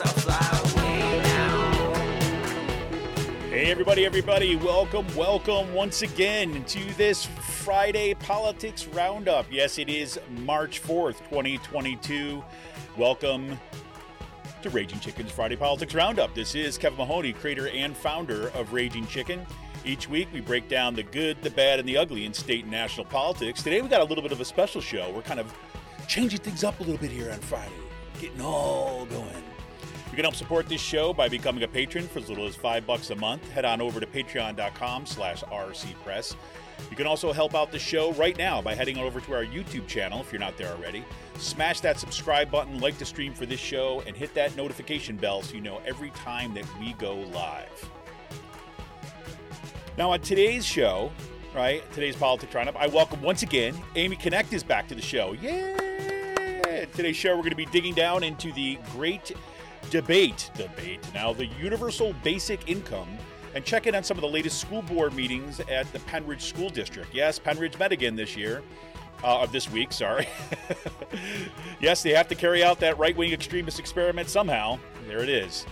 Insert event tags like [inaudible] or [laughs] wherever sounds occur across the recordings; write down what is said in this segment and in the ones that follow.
I'll fly away now. Hey, everybody, everybody, welcome, welcome once again to this Friday Politics Roundup. Yes, it is March 4th, 2022. Welcome to Raging Chicken's Friday Politics Roundup. This is Kevin Mahoney, creator and founder of Raging Chicken. Each week, we break down the good, the bad, and the ugly in state and national politics. Today, we got a little bit of a special show. We're kind of changing things up a little bit here on Friday, getting all going. You can help support this show by becoming a patron for as little as five bucks a month. Head on over to patreon.com slash rcpress. You can also help out the show right now by heading over to our YouTube channel if you're not there already. Smash that subscribe button, like the stream for this show, and hit that notification bell so you know every time that we go live. Now, on today's show, right, today's Politics Roundup, I welcome once again Amy Connect is back to the show. Yeah! Today's show, we're going to be digging down into the great debate, debate now, the universal basic income, and check in on some of the latest school board meetings at the Pennridge School District. Yes, Pennridge met again this year. Uh, of this week, sorry. [laughs] yes, they have to carry out that right wing extremist experiment somehow. There it is.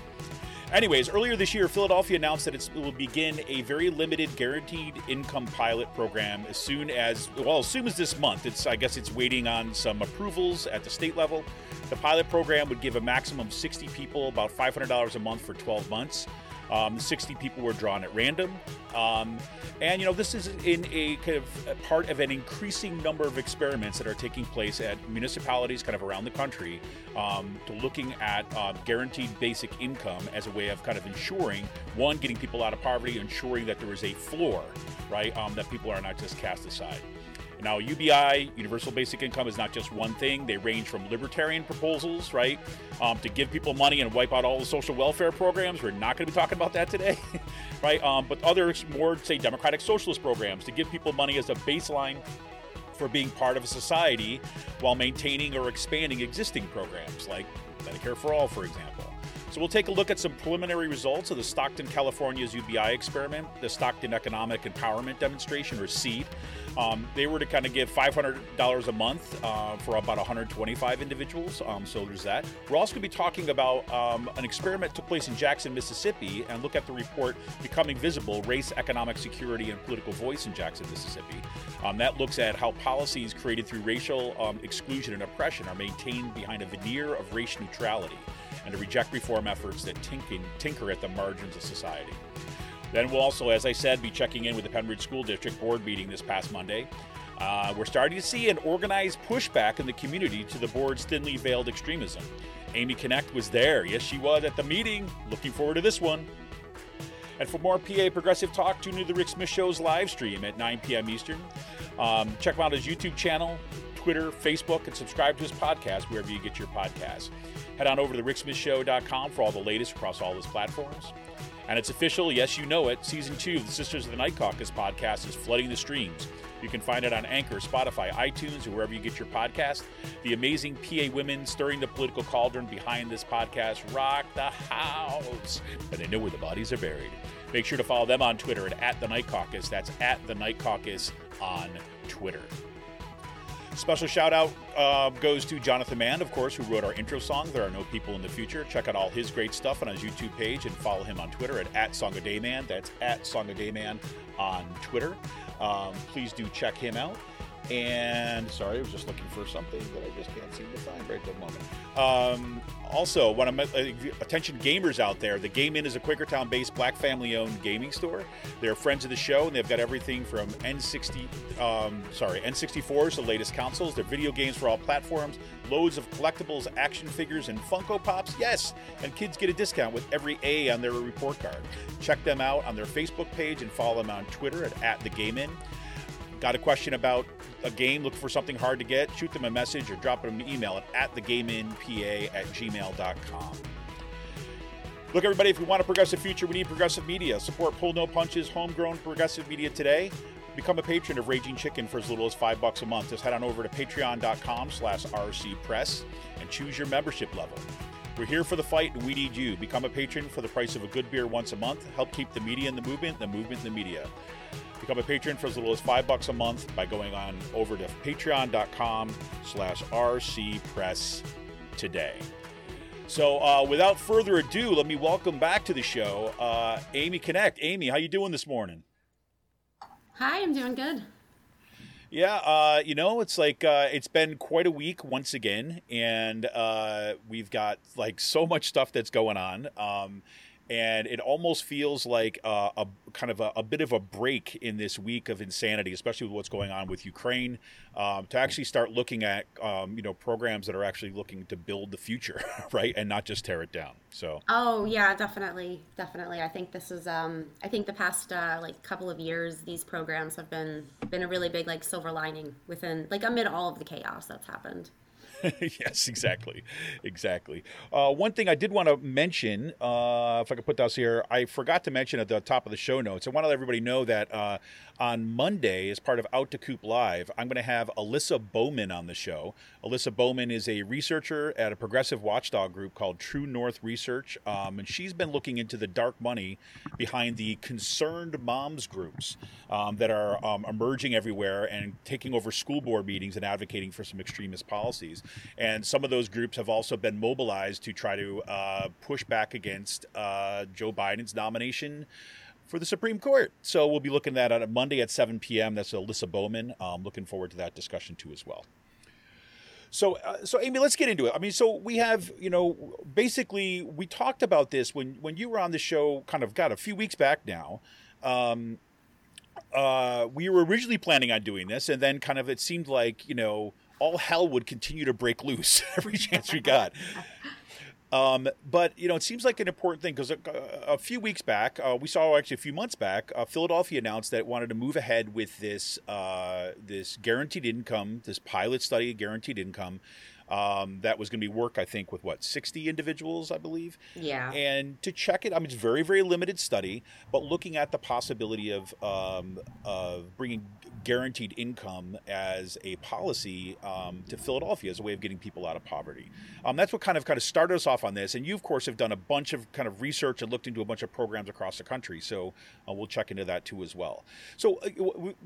Anyways, earlier this year, Philadelphia announced that it will begin a very limited guaranteed income pilot program as soon as, well, as soon as this month. It's, I guess, it's waiting on some approvals at the state level. The pilot program would give a maximum of 60 people about $500 a month for 12 months. Um, 60 people were drawn at random. Um, and, you know, this is in a kind of a part of an increasing number of experiments that are taking place at municipalities kind of around the country um, to looking at uh, guaranteed basic income as a way of kind of ensuring, one, getting people out of poverty, ensuring that there is a floor, right, um, that people are not just cast aside. Now, UBI, Universal Basic Income, is not just one thing. They range from libertarian proposals, right, um, to give people money and wipe out all the social welfare programs. We're not going to be talking about that today, [laughs] right? Um, but others, more, say, democratic socialist programs to give people money as a baseline for being part of a society while maintaining or expanding existing programs like Medicare for All, for example. So we'll take a look at some preliminary results of the Stockton, California's UBI experiment, the Stockton Economic Empowerment Demonstration, or SEED. Um, they were to kind of give $500 a month uh, for about 125 individuals. Um, so there's that. We're also going to be talking about um, an experiment took place in Jackson, Mississippi, and look at the report Becoming Visible Race, Economic Security, and Political Voice in Jackson, Mississippi. Um, that looks at how policies created through racial um, exclusion and oppression are maintained behind a veneer of race neutrality and to reject reform efforts that tinkin, tinker at the margins of society. Then we'll also, as I said, be checking in with the Pennridge School District board meeting this past Monday. Uh, we're starting to see an organized pushback in the community to the board's thinly veiled extremism. Amy Connect was there. Yes, she was at the meeting. Looking forward to this one. And for more PA Progressive Talk, tune into the Rick Smith Show's live stream at 9 p.m. Eastern. Um, check him out his YouTube channel, Twitter, Facebook, and subscribe to his podcast wherever you get your podcasts. Head on over to thericksmithshow.com for all the latest across all his platforms. And it's official, yes, you know it. Season two of the Sisters of the Night Caucus podcast is flooding the streams. You can find it on Anchor, Spotify, iTunes, or wherever you get your podcast. The amazing PA women stirring the political cauldron behind this podcast rock the house, and they know where the bodies are buried. Make sure to follow them on Twitter at, at the Night Caucus. That's at the Night Caucus on Twitter. Special shout out uh, goes to Jonathan Mann, of course, who wrote our intro song, There Are No People in the Future. Check out all his great stuff on his YouTube page and follow him on Twitter at, at songadaymann. That's at songadaymann on Twitter. Um, please do check him out. And sorry, I was just looking for something that I just can't seem to find right at the moment. Um, also, when I'm uh, attention gamers out there, the Game Inn is a Quakertown based black family owned gaming store. They're friends of the show and they've got everything from N60, um, sorry, N64s, the latest consoles. They're video games for all platforms, loads of collectibles, action figures, and Funko Pops. Yes, and kids get a discount with every A on their report card. Check them out on their Facebook page and follow them on Twitter at, at the Game Inn. Got a question about a game, looking for something hard to get, shoot them a message or drop them an email at, thegameinpa at gmail.com. Look, everybody, if we want a progressive future, we need progressive media. Support Pull No Punches, homegrown progressive media today. Become a patron of Raging Chicken for as little as five bucks a month. Just head on over to patreon.com slash rcpress and choose your membership level. We're here for the fight, and we need you. Become a patron for the price of a good beer once a month. Help keep the media in the movement, the movement in the media. Become a patron for as little as five bucks a month by going on over to patreon.com slash rcpress today. So, uh, without further ado, let me welcome back to the show uh, Amy Connect. Amy, how you doing this morning? Hi, I'm doing good. Yeah, uh, you know, it's like uh, it's been quite a week once again, and uh, we've got like so much stuff that's going on. Um, and it almost feels like a, a kind of a, a, bit of a break in this week of insanity, especially with what's going on with Ukraine. Um, to actually start looking at um, you know programs that are actually looking to build the future, [laughs] right, and not just tear it down. So. Oh yeah, definitely, definitely. I think this is. Um, I think the past uh, like couple of years, these programs have been been a really big like silver lining within like amid all of the chaos that's happened. [laughs] yes, exactly, exactly. Uh, one thing I did want to mention, uh, if I could put this here, I forgot to mention at the top of the show notes. I want to let everybody know that uh, on Monday, as part of Out to Coop Live, I'm going to have Alyssa Bowman on the show. Alyssa Bowman is a researcher at a progressive watchdog group called True North Research, um, and she's been looking into the dark money behind the concerned moms groups um, that are um, emerging everywhere and taking over school board meetings and advocating for some extremist policies. And some of those groups have also been mobilized to try to uh, push back against uh, Joe Biden's nomination for the Supreme Court. So we'll be looking at that on Monday at 7 p.m. That's Alyssa Bowman. Um, looking forward to that discussion too as well. So, uh, so Amy, let's get into it. I mean, so we have, you know, basically we talked about this when when you were on the show, kind of, got a few weeks back now. Um, uh, we were originally planning on doing this, and then kind of it seemed like you know all hell would continue to break loose [laughs] every chance we got. Um, but you know, it seems like an important thing because a, a, few weeks back, uh, we saw actually a few months back, uh, Philadelphia announced that it wanted to move ahead with this uh, this guaranteed income, this pilot study, guaranteed income, um, that was going to be work, I think, with what sixty individuals, I believe. Yeah. And to check it, I mean, it's very, very limited study, but looking at the possibility of um, of bringing guaranteed income as a policy um, to Philadelphia as a way of getting people out of poverty. Um, that's what kind of kind of started us off on this. And you, of course, have done a bunch of kind of research and looked into a bunch of programs across the country. So uh, we'll check into that too as well. So uh,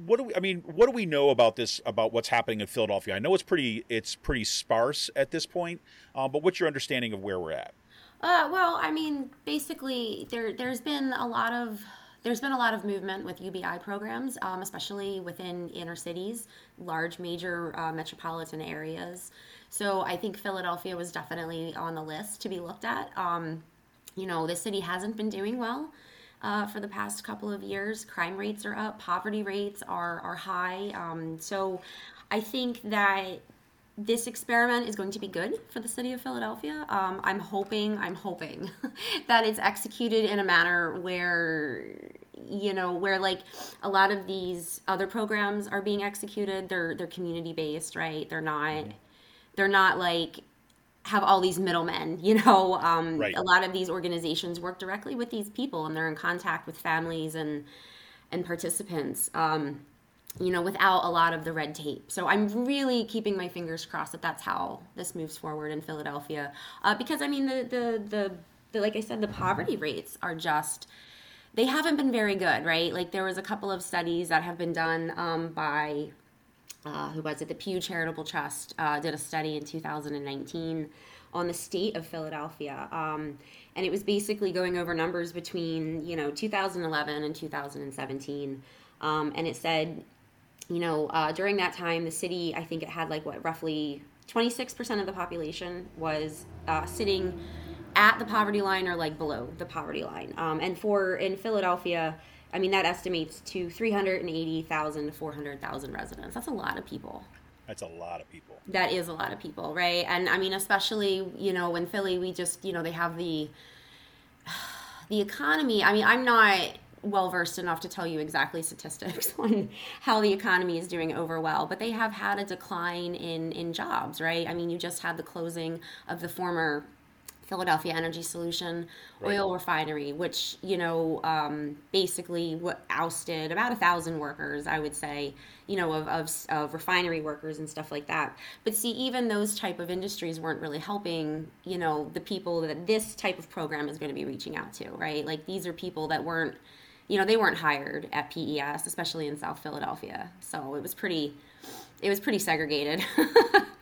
what do we? I mean, what do we know about this? About what's happening in Philadelphia? I know it's pretty it's pretty sparse at this point, uh, but what's your understanding of where we're at? Uh, well, I mean, basically, there there's been a lot of there's been a lot of movement with UBI programs, um, especially within inner cities, large major uh, metropolitan areas. So I think Philadelphia was definitely on the list to be looked at. Um, you know, the city hasn't been doing well. Uh, for the past couple of years. Crime rates are up, poverty rates are, are high. Um, so I think that this experiment is going to be good for the city of Philadelphia. Um, I'm hoping, I'm hoping [laughs] that it's executed in a manner where, you know, where like a lot of these other programs are being executed. They're they're community based, right? They're not, they're not like have all these middlemen. [laughs] You know, um, right. a lot of these organizations work directly with these people, and they're in contact with families and and participants. Um, you know, without a lot of the red tape. So I'm really keeping my fingers crossed that that's how this moves forward in Philadelphia. Uh, because I mean, the, the, the the like I said, the poverty rates are just they haven't been very good, right? Like there was a couple of studies that have been done um, by uh, who was it? The Pew Charitable Trust uh, did a study in 2019 on the state of Philadelphia. Um, and it was basically going over numbers between, you know, 2011 and 2017. Um, and it said you know, uh, during that time, the city, I think it had like what, roughly 26% of the population was uh, sitting at the poverty line or like below the poverty line. Um, and for in Philadelphia, I mean, that estimates to 380,000 to 400,000 residents. That's a lot of people. That's a lot of people. That is a lot of people, right? And I mean, especially, you know, in Philly, we just, you know, they have the, [sighs] the economy. I mean, I'm not well versed enough to tell you exactly statistics [laughs] on how the economy is doing over well, but they have had a decline in in jobs, right? I mean, you just had the closing of the former Philadelphia Energy Solution Right. oil refinery, which you know um, basically what ousted about a thousand workers, I would say, you know, of, of of refinery workers and stuff like that. But see, even those type of industries weren't really helping, you know, the people that this type of program is going to be reaching out to, right? Like these are people that weren't, you know, they weren't hired at PES, especially in South Philadelphia. So it was pretty, it was pretty segregated. [laughs]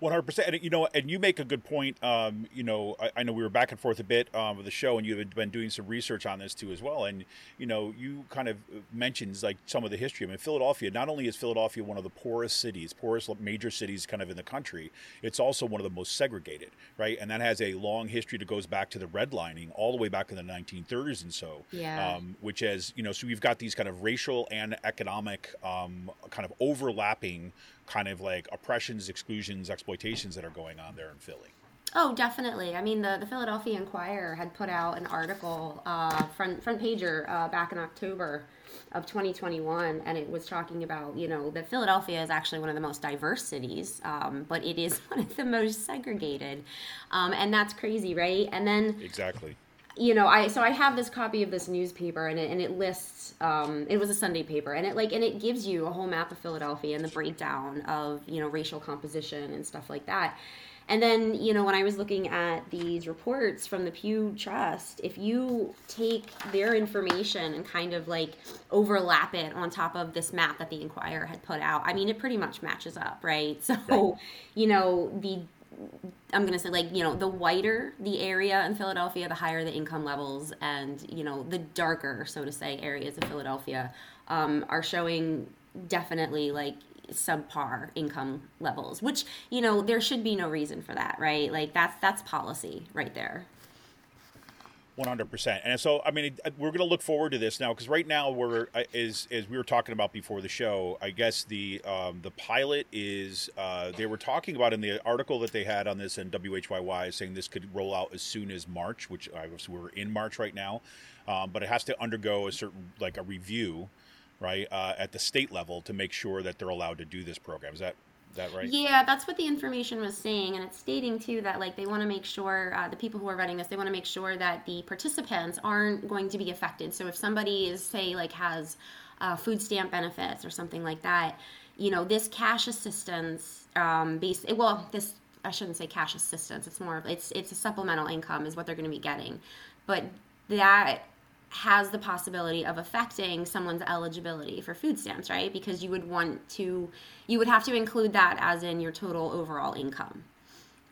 One hundred percent, and you know, and you make a good point. Um, you know, I, I know we were back and forth a bit um, with the show, and you have been doing some research on this too as well. And you know, you kind of mentions like some of the history. I mean, Philadelphia. Not only is Philadelphia one of the poorest cities, poorest major cities, kind of in the country, it's also one of the most segregated, right? And that has a long history that goes back to the redlining all the way back in the 1930s and so. Yeah. Um, which is, you know, so we've got these kind of racial and economic um, kind of overlapping kind of like oppressions, exclusions, exploitations that are going on there in Philly. Oh, definitely. I mean, the, the Philadelphia Inquirer had put out an article, uh, front front pager, uh, back in October of 2021, and it was talking about you know that Philadelphia is actually one of the most diverse cities, um, but it is [laughs] one of the most segregated, um, and that's crazy, right? And then Exactly. You know i so i have this copy of this newspaper and it, and it lists um, it was a sunday paper and it like and it gives you a whole map of philadelphia and the breakdown of you know racial composition and stuff like that and then you know when i was looking at these reports from the pew trust if you take their information and kind of like overlap it on top of this map that the inquirer had put out i mean it pretty much matches up right [laughs] so Right. you know the I'm gonna say like you know the whiter the area in Philadelphia, the higher the income levels, and you know the darker, so to say, areas of Philadelphia um, are showing definitely like subpar income levels. Which you know there should be no reason for that, right? Like that's that's policy right there. One hundred percent, and so I mean, we're going to look forward to this now because right now we're uh, as as we were talking about before the show. I guess the um, the pilot is uh, they were talking about in the article that they had on this in WHYY saying this could roll out as soon as March, which I was we're in March right now, um, but it has to undergo a certain like a review, right, uh, at the state level to make sure that they're allowed to do this program. Is that that right? Yeah, that's what the information was saying, and it's stating too that like they want to make sure uh, the people who are running this, they want to make sure that the participants aren't going to be affected. So if somebody is say like has uh, food stamp benefits or something like that, you know, this cash assistance, um, base well, this I shouldn't say cash assistance. It's more of it's it's a supplemental income is what they're going to be getting, but that has the possibility of affecting someone's eligibility for food stamps, right? Because you would want to, you would have to include that as in your total overall income,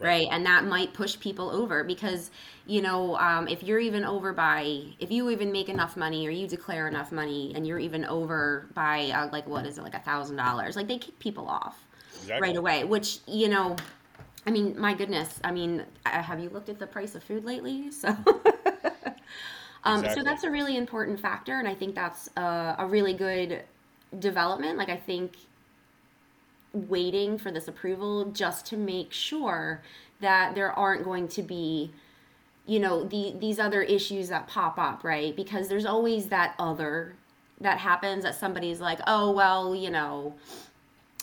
right? And that might push people over because, you know, um, if you're even over by, if you even make enough money or you declare enough money and you're even over by, uh, like, what is it, like a thousand dollars, like they kick people off Exactly. right away, which, you know, I mean, my goodness. I mean, uh, have you looked at the price of food lately? So, [laughs] um, Exactly. so that's a really important factor, and I think that's a, a really good development. Like, I think waiting for this approval just to make sure that there aren't going to be you know the these other issues that pop up right because there's always that other that happens that somebody's like oh well you know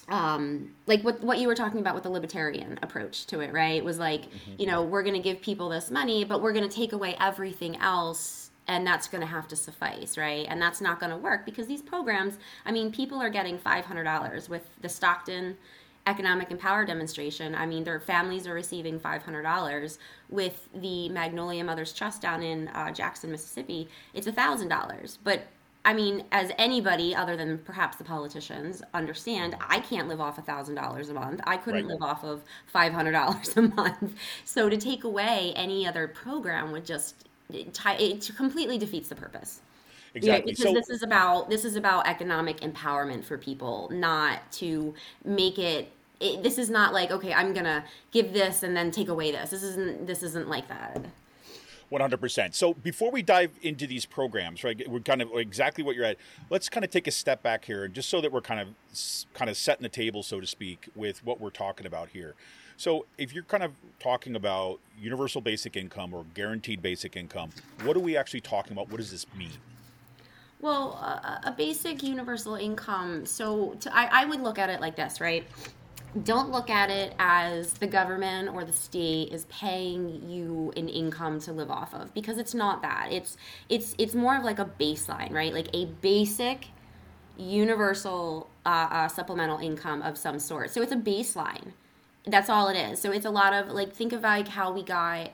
um, like what what you were talking about with the libertarian approach to it, right? Was like, you know, we're going to give people this money, but we're going to take away everything else, and that's going to have to suffice, right? And that's not going to work because these programs, I mean, people are getting five hundred dollars with the Stockton economic empowerment demonstration. I mean, their families are receiving five hundred dollars with the Magnolia Mothers Trust down in uh, Jackson, Mississippi. It's thousand dollars, but I mean, as anybody other than perhaps the politicians understand, I can't live off thousand dollars a month. I couldn't Right. live off of five hundred dollars [laughs] a month. So to take away any other program would just it, it completely defeats the purpose. Yeah, Exactly. because so this is about this is about economic empowerment for people, not to make it, it. This is not like okay, I'm gonna give this and then take away this. This isn't this isn't like that. One hundred percent. So before we dive into these programs, right, we're kind of exactly what you're at. Let's kind of take a step back here, just so that we're kind of kind of setting the table, so to speak, with what we're talking about here. So if you're kind of talking about universal basic income or guaranteed basic income, what are we actually talking about? What does this mean? Well, a, a basic universal income. So to, I, I would look at it like this, right? don't look at it as the government or the state is paying you an income to live off of because it's not that it's it's it's more of like a baseline right like a basic universal uh, uh, supplemental income of some sort so it's a baseline that's all it is. So it's a lot of like think of like how we got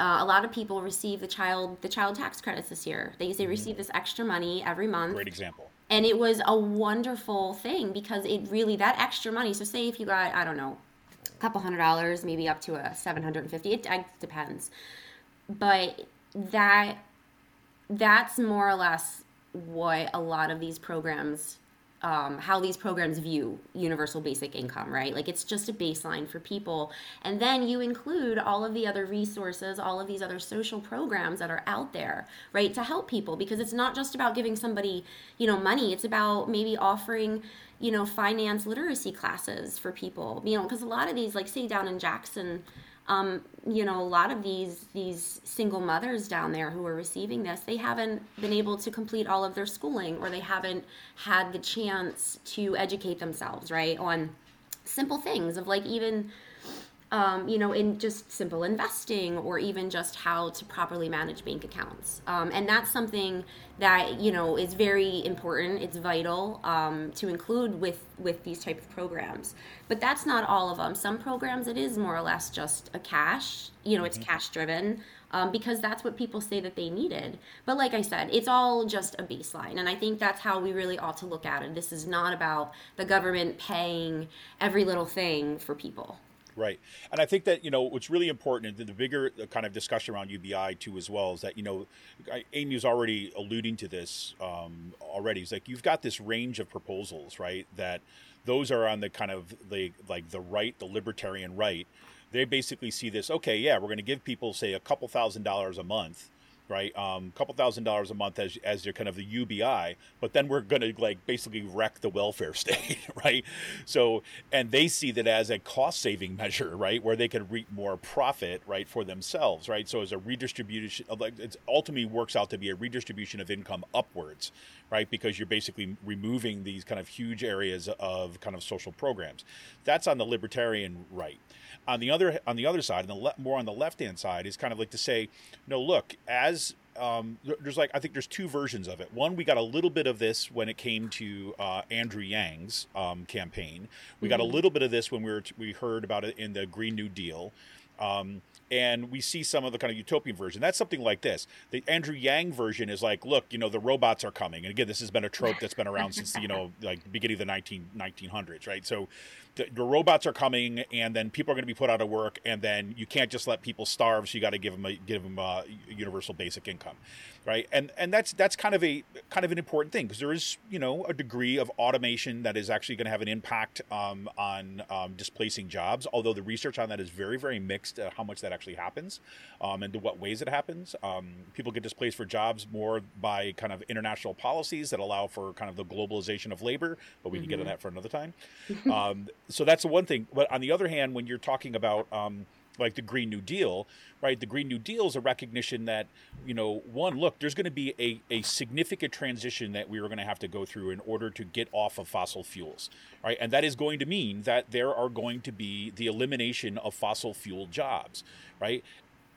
uh, a lot of people receive the child the child tax credits this year. They they receive this extra money every month. Great example. and it was a wonderful thing because it really that extra money so say if you got i don't know a couple hundred dollars maybe up to a 750 it, it depends. But that that's more or less what a lot of these programs um, how these programs view universal basic income, right? Like it's just a baseline for people. And then you include all of the other resources, all of these other social programs that are out there, right, to help people because it's not just about giving somebody, you know, money. It's about maybe offering, you know, finance literacy classes for people, you know, because a lot of these, like, say down in Jackson, um, you know, a lot of these these single mothers down there who are receiving this, they haven't been able to complete all of their schooling, or they haven't had the chance to educate themselves, right, on simple things of like even. Um, you know, in just simple investing or even just how to properly manage bank accounts. Um, and that's something that, you know, is very important. It's vital um, to include with, with these type of programs. But that's not all of them. Some programs, it is more or less just a cash, you know, it's cash driven um, because that's what people say that they needed. But like I said, it's all just a baseline. And I think that's how we really ought to look at it. This is not about the government paying every little thing for people. Right. And I think that, you know, what's really important, and the bigger kind of discussion around UBI too, as well, is that, you know, Amy was already alluding to this um, already. It's like you've got this range of proposals, right? That those are on the kind of the, like the right, the libertarian right. They basically see this, okay, yeah, we're going to give people, say, a couple thousand dollars a month right? Um, couple thousand dollars a month as as their kind of the UBI, but then we're going to like basically wreck the welfare [laughs] state, right? So, and they see that as a cost saving [laughs] measure, right, where they can reap more profit, right, for themselves, right? So, as a redistribution, like it ultimately works out to be a redistribution of income upwards, right? Because you're basically removing these kind of huge areas of kind of social programs. That's on the libertarian right on the other on the other side, and the le- more on the left hand side, is kind of like to say, no, look, as um, there's like I think there's two versions of it. One, we got a little bit of this when it came to uh, Andrew Yang's um, campaign. We got a little bit of this when we were we heard about it in the Green New Deal. Um, and we see some of the kind of utopian version. That's something like this. The Andrew Yang version is like, look, you know, the robots are coming. And again, this has been a trope that's been around since, you know, like the beginning of the 19, 1900s, right? So the, the robots are coming and then people are going to be put out of work and then you can't just let people starve. So you got to give them a, give them a universal basic income. Right. And, and that's, that's kind of a, kind of an important thing because there is, you know, a degree of automation that is actually going to have an impact um, on um, displacing jobs. Although the research on that is very, very mixed, uh, how much that actually happens um, and to what ways it happens. Um, people get displaced for jobs more by kind of international policies that allow for kind of the globalization of labor, but we can get into that for another time. So that's the one thing. But on the other hand, when you're talking about um, like the Green New Deal, right? The Green New Deal is a recognition that, you know, one, look, there's going to be a, a significant transition that we are going to have to go through in order to get off of fossil fuels, right? And that is going to mean that there are going to be the elimination of fossil fuel jobs, right?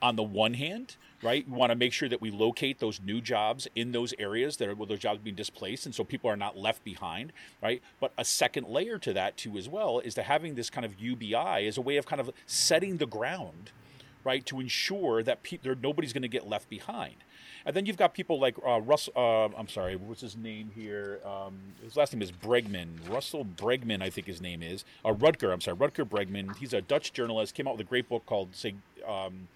on the one hand, right, we want to make sure that we locate those new jobs in those areas that are where those jobs being displaced, and so people are not left behind, right? But a second layer to that too, as well, is to having this kind of UBI as a way of kind of setting the ground, right, to ensure that pe- there nobody's going to get left behind. And then you've got people like uh, Russ. Uh, I'm sorry, what's his name here? Um, his last name is Bregman. Russell Bregman, I think his name is. Uh, Rutger. I'm sorry, Rutger Bregman. He's a Dutch journalist. Came out with a great book called say. Um,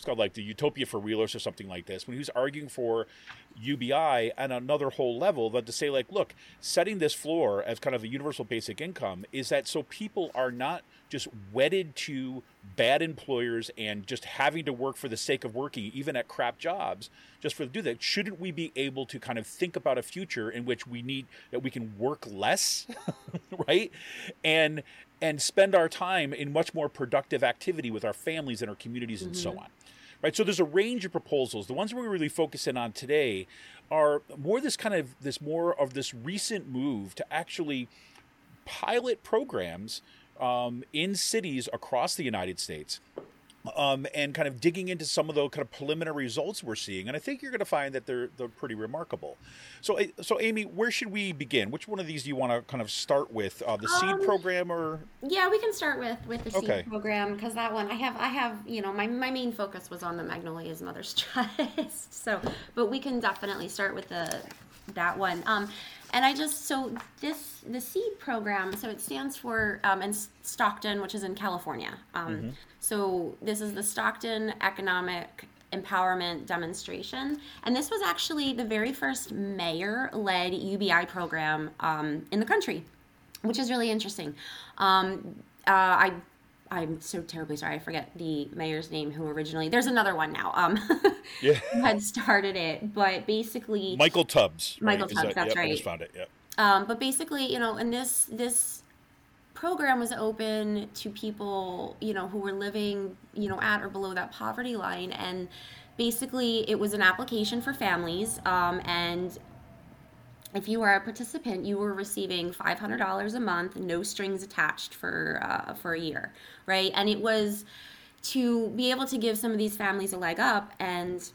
it's called like the Utopia for Realers or something like this. When he was arguing for UBI and another whole level, that to say like, look, setting this floor as kind of a universal basic income is that so people are not just wedded to bad employers and just having to work for the sake of working, even at crap jobs, just for to do that. Shouldn't we be able to kind of think about a future in which we need that we can work less, [laughs] right, and and spend our time in much more productive activity with our families and our communities and so mm-hmm. on right? So there's a range of proposals. The ones we're really focusing on today are more this kind of this more of this recent move to actually pilot programs um, in cities across the United States. Um, and kind of digging into some of the kind of preliminary results we're seeing, and I think you're going to find that they're they're pretty remarkable. So, so Amy, where should we begin? Which one of these do you want to kind of start with? Uh, the seed Um, program, or Yeah, we can start with with the Okay. seed program because that one I have I have you know my my main focus was on the Magnolia's Mother's [laughs] chest. So, but we can definitely start with the that one. Um, and I just so this the seed program. So it stands for um, in Stockton, which is in California. Um, So this is the Stockton Economic Empowerment Demonstration, and this was actually the very first mayor-led UBI program um, in the country which is really interesting. Um, uh, I I'm so terribly sorry. I forget the mayor's name who originally. There's another one now. Um, [laughs] Yeah. who had started it, but basically, Michael Tubbs? Michael Is Tubbs, that's yep, I right. just found it. Yep. um, but basically, you know, and this this program was open to people, you know, who were living, you know, at or below that poverty line, and basically, it was an application for families, um, and if you were a participant, you were receiving five hundred dollars a month, no strings attached for uh, for a year, right? And it was to be able to give some of these families a leg up, and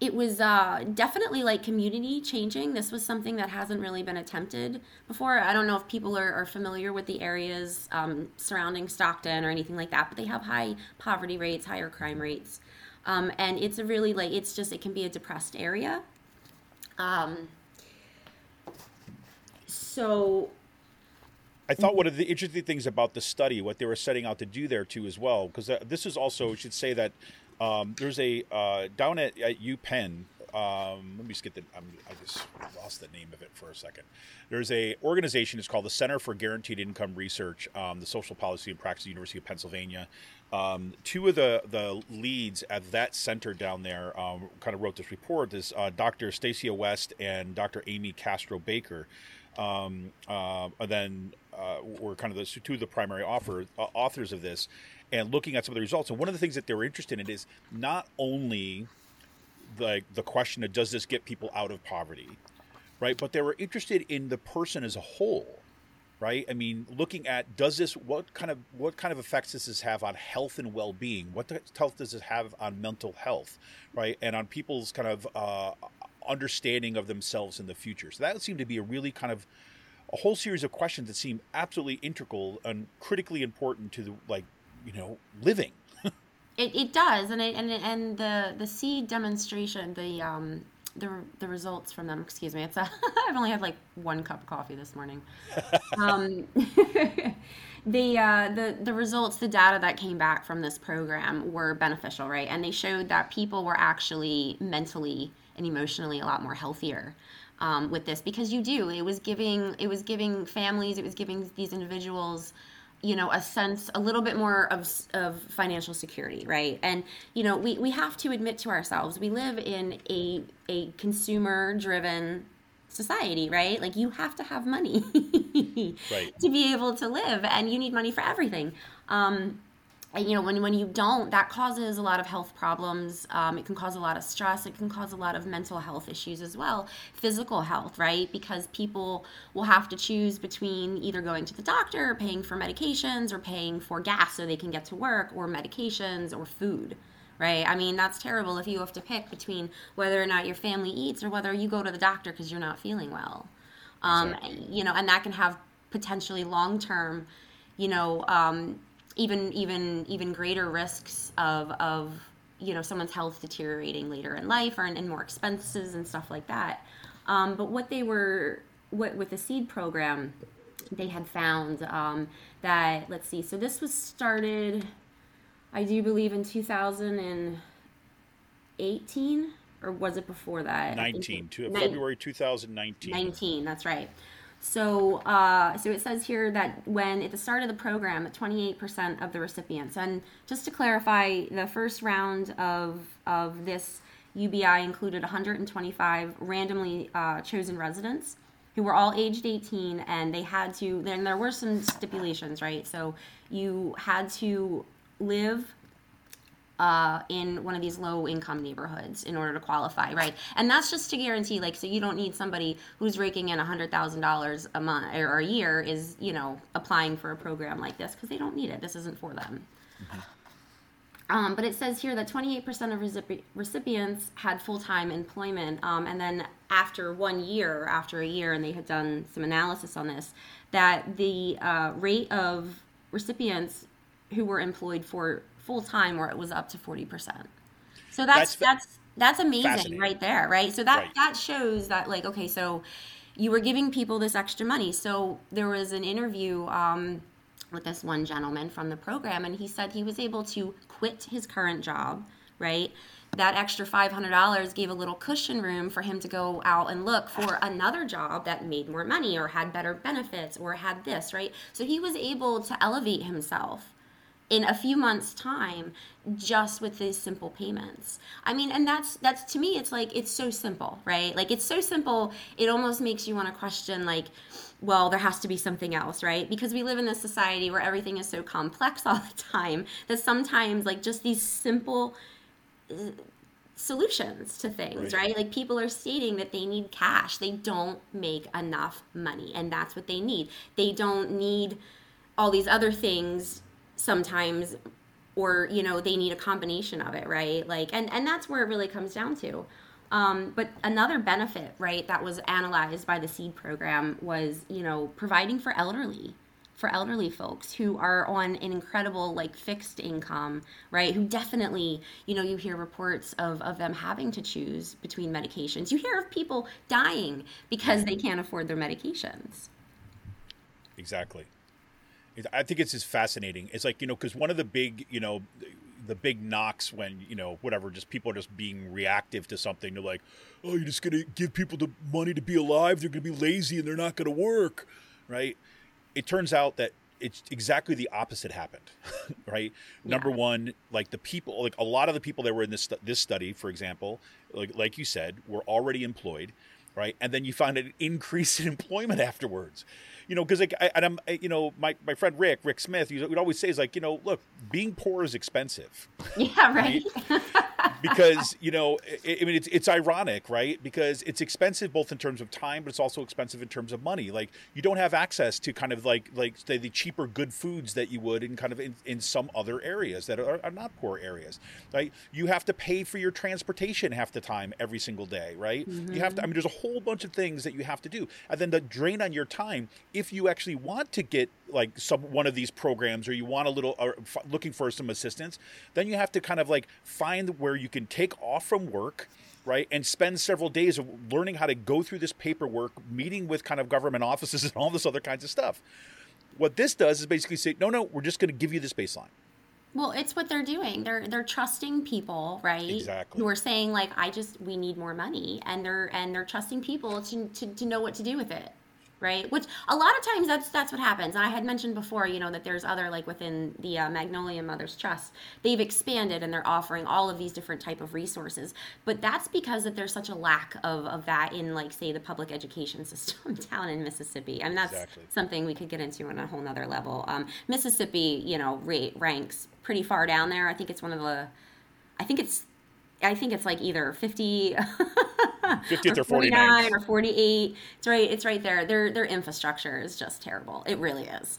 it was uh, definitely like community changing. This was something that hasn't really been attempted before. I don't know if people are, are familiar with the areas um, surrounding Stockton or anything like that, but they have high poverty rates, higher crime rates, um, and it's a really like it's just it can be a depressed area. Um, so I thought one of the interesting things about the study, what they were setting out to do there too, as well, because uh, this is also should say that um, there's a uh, down at, at UPenn. Um, let me just get the. I'm, I just lost the name of it for a second. There's a organization. It's called the Center for Guaranteed Income Research, um, the Social Policy and Practice, University of Pennsylvania. Um, two of the the leads at that center down there um, kind of wrote this report. This uh, Dr. Stacia West and Dr. Amy Castro Baker um, uh, then uh, were kind of the two of the primary author, uh, authors of this, and looking at some of the results. And one of the things that they were interested in is not only the the question of does this get people out of poverty, right? But they were interested in the person as a whole, right? I mean, looking at does this what kind of what kind of effects does this have on health and well being? What health does this have on mental health, right? And on people's kind of uh, understanding of themselves in the future. So that seemed to be a really kind of a whole series of questions that seem absolutely integral and critically important to the like you know living. [laughs] It, it does, and it, and and the the seed demonstration, the um the the results from them. Excuse me, it's a, [laughs] I've only had like one cup of coffee this morning. [laughs] um, the uh, the the results, the data that came back from this program were beneficial, right? And they showed that people were actually mentally and emotionally a lot more healthier. Um, with this because you do it was giving it was giving families it was giving these individuals you know a sense a little bit more of, of financial security right and you know we, we have to admit to ourselves we live in a a consumer driven society right like you have to have money Right. [laughs] to be able to live and you need money for everything um you know when, when you don't that causes a lot of health problems um, it can cause a lot of stress it can cause a lot of mental health issues as well physical health right? Because people will have to choose between either going to the doctor or paying for medications or paying for gas so they can get to work or medications or food right? I mean that's terrible if you have to pick between whether or not your family eats or whether you go to the doctor because you're not feeling well. Um, you know and that can have potentially long term you know um, even even even greater risks of of you know someone's health deteriorating later in life or and more expenses and stuff like that. Um, but what they were what with the seed program they had found um, that let's see so this was started i do believe in 2018 or was it before that? 19 to February 2019. 19 that's right so uh, so it says here that when at the start of the program 28% of the recipients and just to clarify the first round of of this ubi included 125 randomly uh, chosen residents who were all aged 18 and they had to then there were some stipulations right? So you had to live uh, in one of these low income neighborhoods in order to qualify, right? And that's just to guarantee, like, so you don't need somebody who's raking in $100,000 a month or a year is, you know, applying for a program like this because they don't need it. This isn't for them. Um, but it says here that 28% of recipi- recipients had full time employment. Um, and then after one year, after a year, and they had done some analysis on this, that the uh, rate of recipients who were employed for full time where it was up to 40%. So That's that's that's that's amazing right there, right? So that Right. that shows that like okay, so you were giving people this extra money. So there was an interview um, with this one gentleman from the program, and he said he was able to quit his current job, right? That extra $500 gave a little cushion room for him to go out and look for another job that made more money or had better benefits or had this, right? So he was able to elevate himself in a few months time just with these simple payments i mean and that's that's to me it's like it's so simple right like it's so simple it almost makes you want to question like well there has to be something else right because we live in this society where everything is so complex [laughs] all the time that sometimes like just these simple uh, solutions to things, Right. right. Like people are stating that they need cash. They don't make enough money, and that's what they need. They don't need all these other things sometimes or you know they need a combination of it right? Like and and that's where it really comes down to. Um, but another benefit right that was analyzed by the seed program was you know providing for elderly for elderly folks who are on an incredible like fixed income right who definitely you know you hear reports of, of them having to choose between medications. You hear of people dying because they can't afford their medications. Exactly. I think it's just fascinating. It's like you know, because one of the big, you know, the big knocks when you know whatever, just people are just being reactive to something. They're like, "Oh, you're just gonna give people the money to be alive. They're gonna be lazy and they're not gonna work," right? It turns out that it's exactly the opposite happened, [laughs] right? Number one, like the people, like a lot of the people that were in this this study, for example, like like you said, were already employed, right? And then you find an increase in [laughs] employment afterwards, you know, because like I, and I'm, I- you know, my my friend Rick, Rick Smith, he would always say is like, you know, look, being poor is expensive. Yeah right? Because you know I, I mean it's it's ironic right? Because it's expensive both in terms of time but it's also expensive in terms of money. Like you don't have access to kind of like like say the cheaper good foods that you would in kind of in, in some other areas that are, are not poor areas right? You have to pay for your transportation half the time every single day right? You have to i mm-hmm. mean there's a whole bunch of things that you have to do. And then the drain on your time if you actually want to get like some one of these programs or you want a little or f- looking for some assistance then you have to kind of like find where you can take off from work right and spend several days of learning how to go through this paperwork meeting with kind of government [laughs] offices and all this other kinds of stuff what this does is basically say no no we're just going to give you this baseline Well, it's what they're doing. They're they're trusting people, right? Exactly. Who are saying like, I just we need more money, and they're and they're trusting people to to, to know what to do with it, right? Which a lot of times that's that's what happens. And I had mentioned before, you know, that there's other like within the uh, Magnolia Mothers Trust, they've expanded and they're offering all of these different type of resources. But that's because that there's such a lack of of that in like say the public education [laughs] system down in Mississippi. I mean that's Exactly. something we could get into on a whole nother level. Um, Mississippi, you know, rate ranks pretty far down there. I think it's one of the, I think it's, I think it's like either 50, [laughs] 50th or 49 or 48. It's right. It's right there. Their their infrastructure is just terrible. It really is.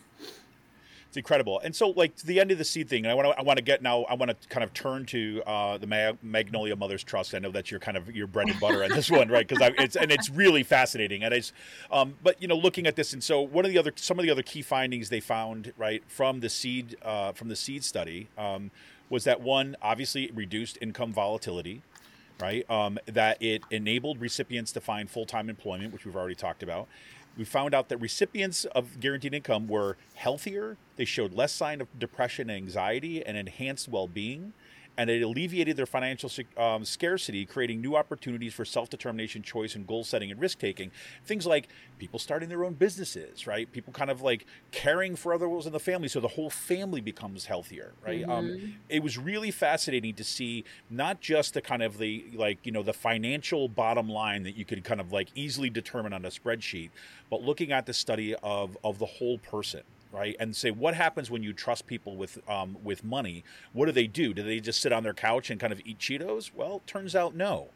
It's incredible. And so, like to the end of the seed thing, and I want to, I want to get now. I want to kind of turn to uh, the Ma- Magnolia Mothers Trust. I know that's your kind of your bread and butter on this one, right? Because it's and it's really fascinating. And it's, um, but you know, looking at this, and so one of the other, some of the other key findings they found, right, from the seed, uh, from the seed study, um, was that one, obviously, reduced income volatility. Right, um, that it enabled recipients to find full-time employment, which we've already talked about. We found out that recipients of guaranteed income were healthier, they showed less sign of depression and anxiety, and enhanced well being. And it alleviated their financial um, scarcity, creating new opportunities for self determination, choice, and goal setting and risk taking. Things like people starting their own businesses, right? People kind of like caring for others in the family, so the whole family becomes healthier, right? Um, it was really fascinating to see not just the kind of the like you know the financial bottom line that you could kind of like easily determine on a spreadsheet, but looking at the study of of the whole person, right? And say what happens when you trust people with um, with money? What do they do? Do they just sit on their couch and kind of eat Cheetos? Well, turns out no.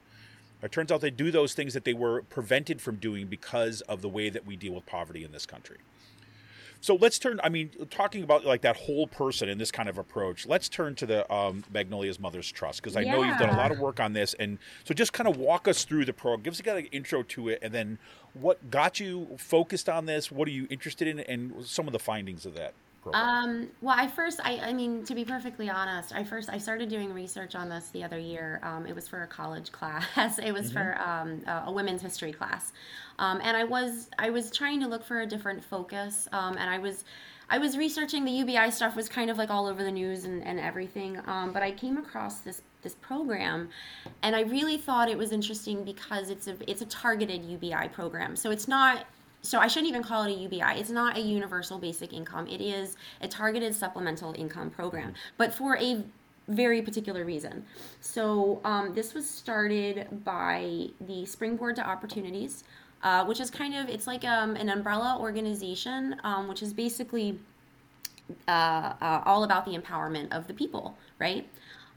It turns out they do those things that they were prevented from doing because of the way that we deal with poverty in this country. So let's turn. I mean, talking about like that whole person and this kind of approach. Let's turn to the um, Magnolia's Mother's Trust because I know you've done a lot of work on this, and so just kind of walk us through the program. Give us a kind of intro to it, and then what got you focused on this? What are you interested in, and some of the findings of that program. Um, well, I first, I, I mean, to be perfectly honest, I first, I started doing research on this the other year. Um, it was for a college [laughs] class. It was for um, a, a women's history class, um, and I was, I was trying to look for a different focus, um, and I was. I was researching the UBI stuff was kind of like all over the news and, and everything, um, but I came across this this program, and I really thought it was interesting because it's a it's a targeted UBI program. So it's not so I shouldn't even call it a UBI. It's not a universal basic income. It is a targeted supplemental income program, but for a very particular reason. So um, this was started by the Springboard to Opportunities, uh, which is kind of it's like um, an umbrella organization, um, which is basically uh, uh, all about the empowerment of the people, right?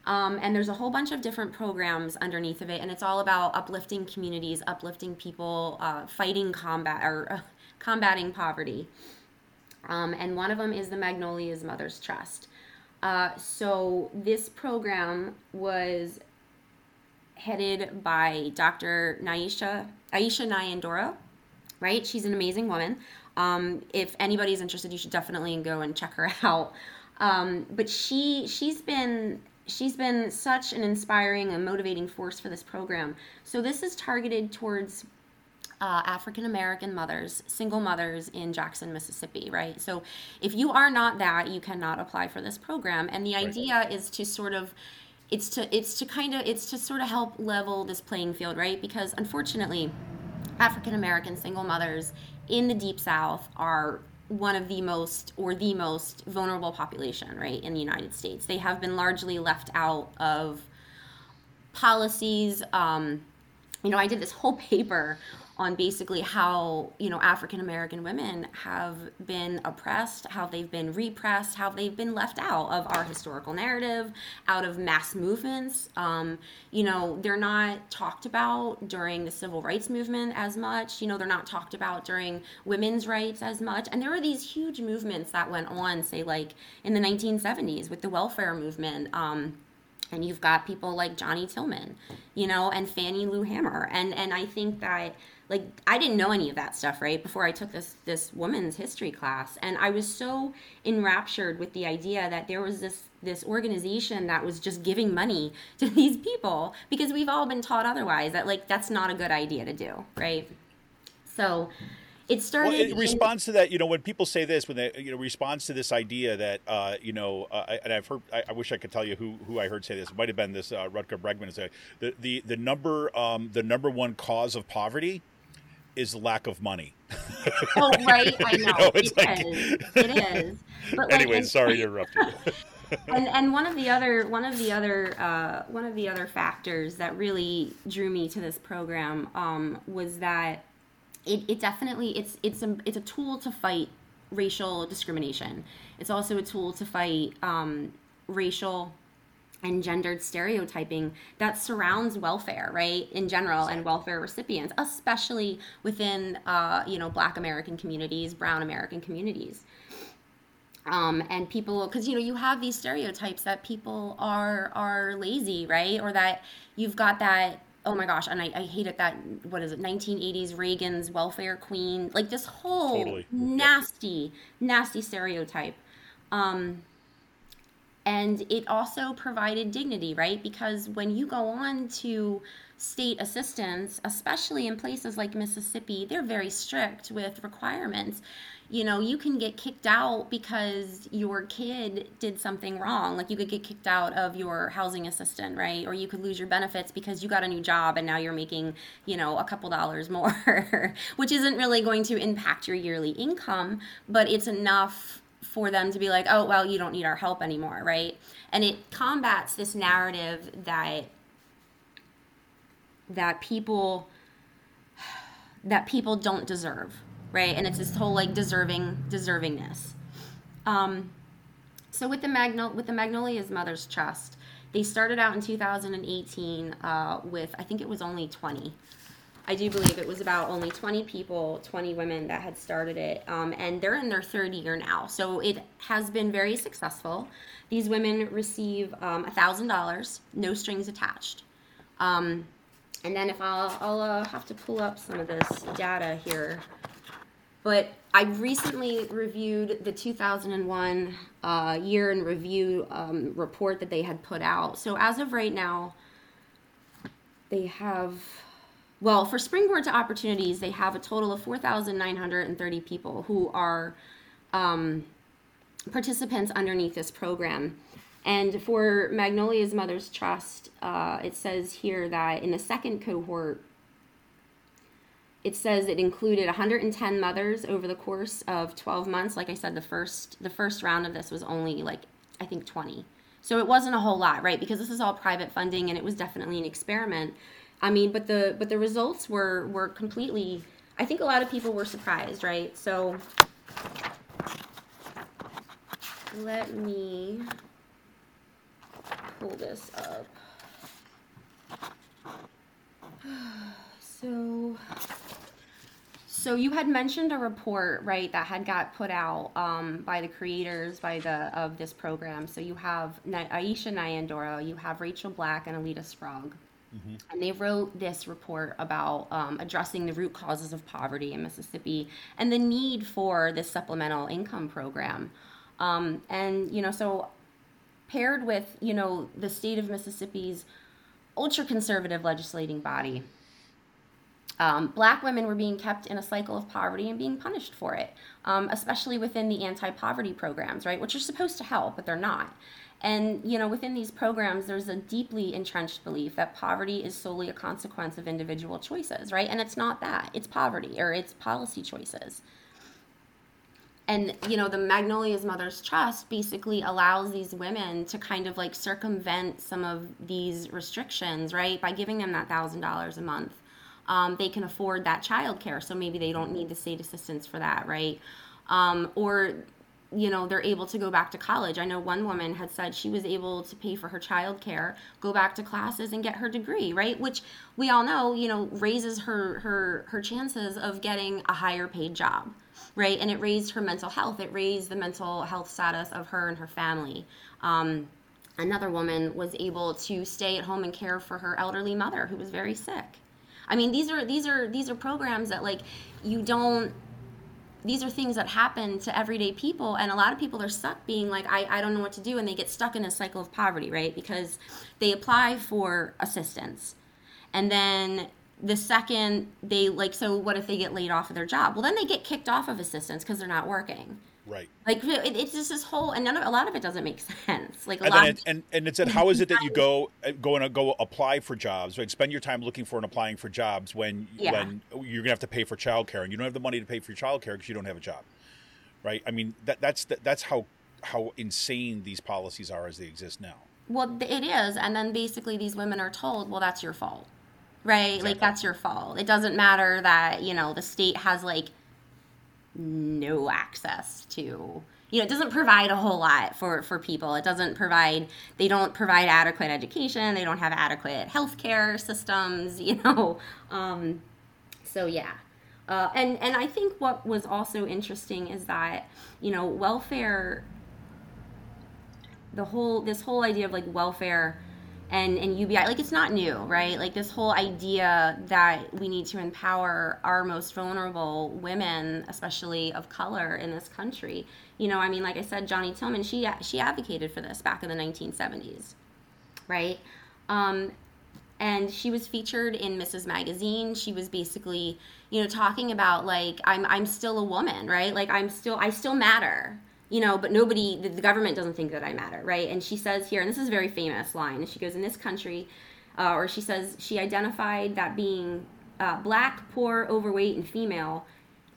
Um, and there's a whole bunch of different programs underneath of it, and it's all about uplifting communities, uplifting people, uh, fighting combat or uh, combating poverty. Um, and one of them is the Magnolia's Mothers Trust. Uh, so this program was headed by Dr. Naisha Aisha Nyandoro, right? She's an amazing woman. Um, if anybody's interested, you should definitely go and check her [laughs] out. Um, but she she's been she's been such an inspiring and motivating force for this program. So this is targeted towards uh, African American mothers, single mothers in Jackson, Mississippi, right? So if you are not that, you cannot apply for this program. And the idea is to sort of it's to it's to kind of it's to sort of help level this playing field, right? Because unfortunately, African American single mothers in the deep south are one of the most or the most vulnerable population, right, in the United States. They have been largely left out of policies. Um, you know, I did this whole paper on basically how, you know, African American women have been oppressed, how they've been repressed, how they've been left out of our historical narrative, out of mass movements. Um, you know, they're not talked about during the civil rights movement as much. You know, they're not talked about during women's rights as much. And there were these huge movements that went on, say, like in the 1970s with the welfare movement. Um, and you've got people like Johnnie Tillmon, you know, and Fannie Lou Hamer, and and I think that like I didn't know any of that stuff right before I took this this woman's history class, and I was so enraptured with the idea that there was this this organization that was just giving money [laughs] to these people because we've all been taught otherwise that like that's not a good idea to do, right? So it started. Well, in response to that, you know, when people say this, when they, you know, response to this idea that, uh, you know, uh, and I've heard, I, I wish I could tell you who, who I heard say this. It might have been this uh, Rutger Bregman. Say the, the the number um, the number one cause of poverty is lack of money. [laughs] Oh right, I [laughs] know, know, it's it like- is. [laughs] It is. But anyway, sorry to interrupt you. and and one of the other one of the other uh, one of the other factors that really drew me to this program um, was that it, it definitely it's it's a it's a tool to fight racial discrimination. It's also a tool to fight um, racial and gendered stereotyping that surrounds welfare, right, in general, and welfare recipients, especially within, uh, you know, Black American communities, Brown American communities um, and people because you know you have these stereotypes that people are are lazy right or that you've got that oh my gosh and I, I hate it that what is it 1980s reagan's welfare queen like this whole Totally. Nasty nasty stereotype. Um, and it also provided dignity right? Because when you go on to state assistance especially in places like mississippi they're very strict with requirements you know you can get kicked out because your kid did something wrong. Like you could get kicked out of your housing assistant right? Or you could lose your benefits because you got a new job and now you're making you know a couple dollars more [laughs] which isn't really going to impact your yearly income but it's enough for them to be like, oh, well, you don't need our help anymore, right? And it combats this narrative that that people [sighs] that people don't deserve, right? And it's this whole like deserving deservingness. Um, so with the Magnol- with the Magnolia's Mother's Trust, they started out in 2018 uh, with I think it was only 20. I do believe it was about only 20 people, 20 women that had started it, um, and they're in their third year now. So it has been very successful. These women receive um, $1,000, no strings attached. Um, and then if I'll, I'll uh, have to pull up some of this data here. But I recently reviewed the 2001 uh, year in review um, report that they had put out. So as of right now, they have, well, for Springboard to Opportunities, they have a total of 4,930 people who are um, participants underneath this program. And for Magnolia's Mother's Trust, uh, it says here that in the second cohort, it says it included 110 mothers over the course of 12 months. Like I said, the first the first round of this was only like I think 20. So it wasn't a whole lot, right? Because this is all private funding and it was definitely an experiment. I mean, but the but the results were were completely I think a lot of people were surprised, right? So let me pull this up. [sighs] [sighs] So so you had mentioned a report, right, that had got put out um, by the creators by the of this program. So you have Na- Aisha Nyandoro, you have Rachel Black, and Aleta Sprague. And they wrote this report about um, addressing the root causes of poverty in Mississippi and the need for this supplemental income program. Um, and, you know, so paired with, you know, the state of Mississippi's ultra conservative legislating body, um, black women were being kept in a cycle of poverty and being punished for it, um, especially within the anti poverty programs, right, which are supposed to help, but they're not. And, you know, within these programs, there's a deeply entrenched belief that poverty is solely a consequence of individual choices, right? And it's not that, it's poverty or it's policy choices. And, you know, the Magnolia's Mother's Trust basically allows these women to kind of like circumvent some of these restrictions, right? By giving them that $1,000 a month um, they can afford that childcare. So maybe they don't need the state assistance for that, right? Um, or you know they're able to go back to college. I know one woman had said she was able to pay for her childcare, go back to classes, and get her degree, right? Which we all know, you know, raises her her her chances of getting a higher paid job, right? And it raised her mental health. It raised the mental health status of her and her family. Um, another woman was able to stay at home and care for her elderly mother who was very sick. I mean, these are these are these are programs that like you don't these are things that happen to everyday people and a lot of people are stuck being like I, I don't know what to do and they get stuck in a cycle of poverty right? Because they apply for assistance and then the second they like so what if they get laid off of their job? Well then they get kicked off of assistance because they're not working Right. like it, it's just this whole and none of a lot of it doesn't make [laughs] sense like a And lot it, and and it said, how is it that you [laughs] go uh, go and go apply for jobs? Right, spend your time looking for and applying for jobs when Yeah. when you're gonna have to pay for childcare and you don't have the money to pay for your childcare because you don't have a job. Right. I mean that that's that's how how insane these policies are as they exist now. Well, it is, and then basically these women are told, "Well, that's your fault." Right? Like that's your fault. It doesn't matter that, you know, the state has like no access to you know, it doesn't provide a whole lot for for people. It doesn't provide they don't provide adequate education, they don't have adequate healthcare systems, [laughs] you know. Um so yeah. Uh, and and I think what was also interesting is that you know welfare the whole this whole idea of like welfare and and UBI like it's not new, right? Like this whole idea that we need to empower our most vulnerable women, especially of color in this country. You know, I mean, like I said, Johnnie Tillmon, she she advocated for this back in the 1970s, right? Um, and she was featured in Ms. Magazine. She was basically, you know, talking about like I'm I'm still a woman, right? Like I'm still I still matter, you know, but nobody the, the government doesn't think that I matter, right? And she says here, and this is a very famous line. And she goes in this country, uh, or she says she identified that being uh, black, poor, overweight, and female.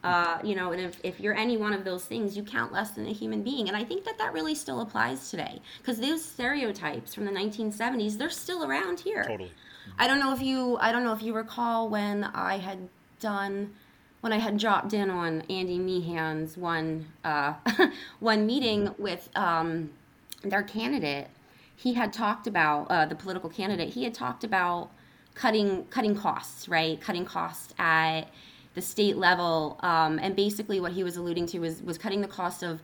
Uh, you know, and if, if you're any one of those things, you count less than a human being. And I think that that really still applies today because those stereotypes from the 1970s, they're still around here. Totally. I don't know if you I don't know if you recall when I had done when I had dropped in on Andy Meehan's one uh, [laughs] one meeting with um, their candidate, he had talked about uh, the political candidate. He had talked about cutting cutting costs, right? Cutting costs at the state level, um, and basically what he was alluding to was was cutting the cost of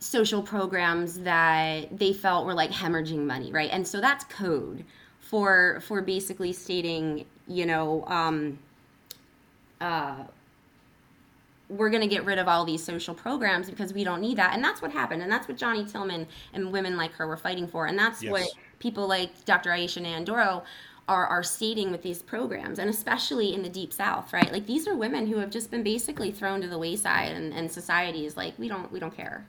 social programs that they felt were like hemorrhaging money, right? And so that's code for for basically stating, you know, um, uh, we're going to get rid of all these social programs because we don't need that. And that's what happened. And that's what Johnnie Tillmon and women like her were fighting for. And that's Yes. what people like Dr. Aisha Nyandoro are, are stating with these programs. And especially in the deep south, right? Like these are women who have just been basically thrown to the wayside and, and society is like, we don't, we don't care.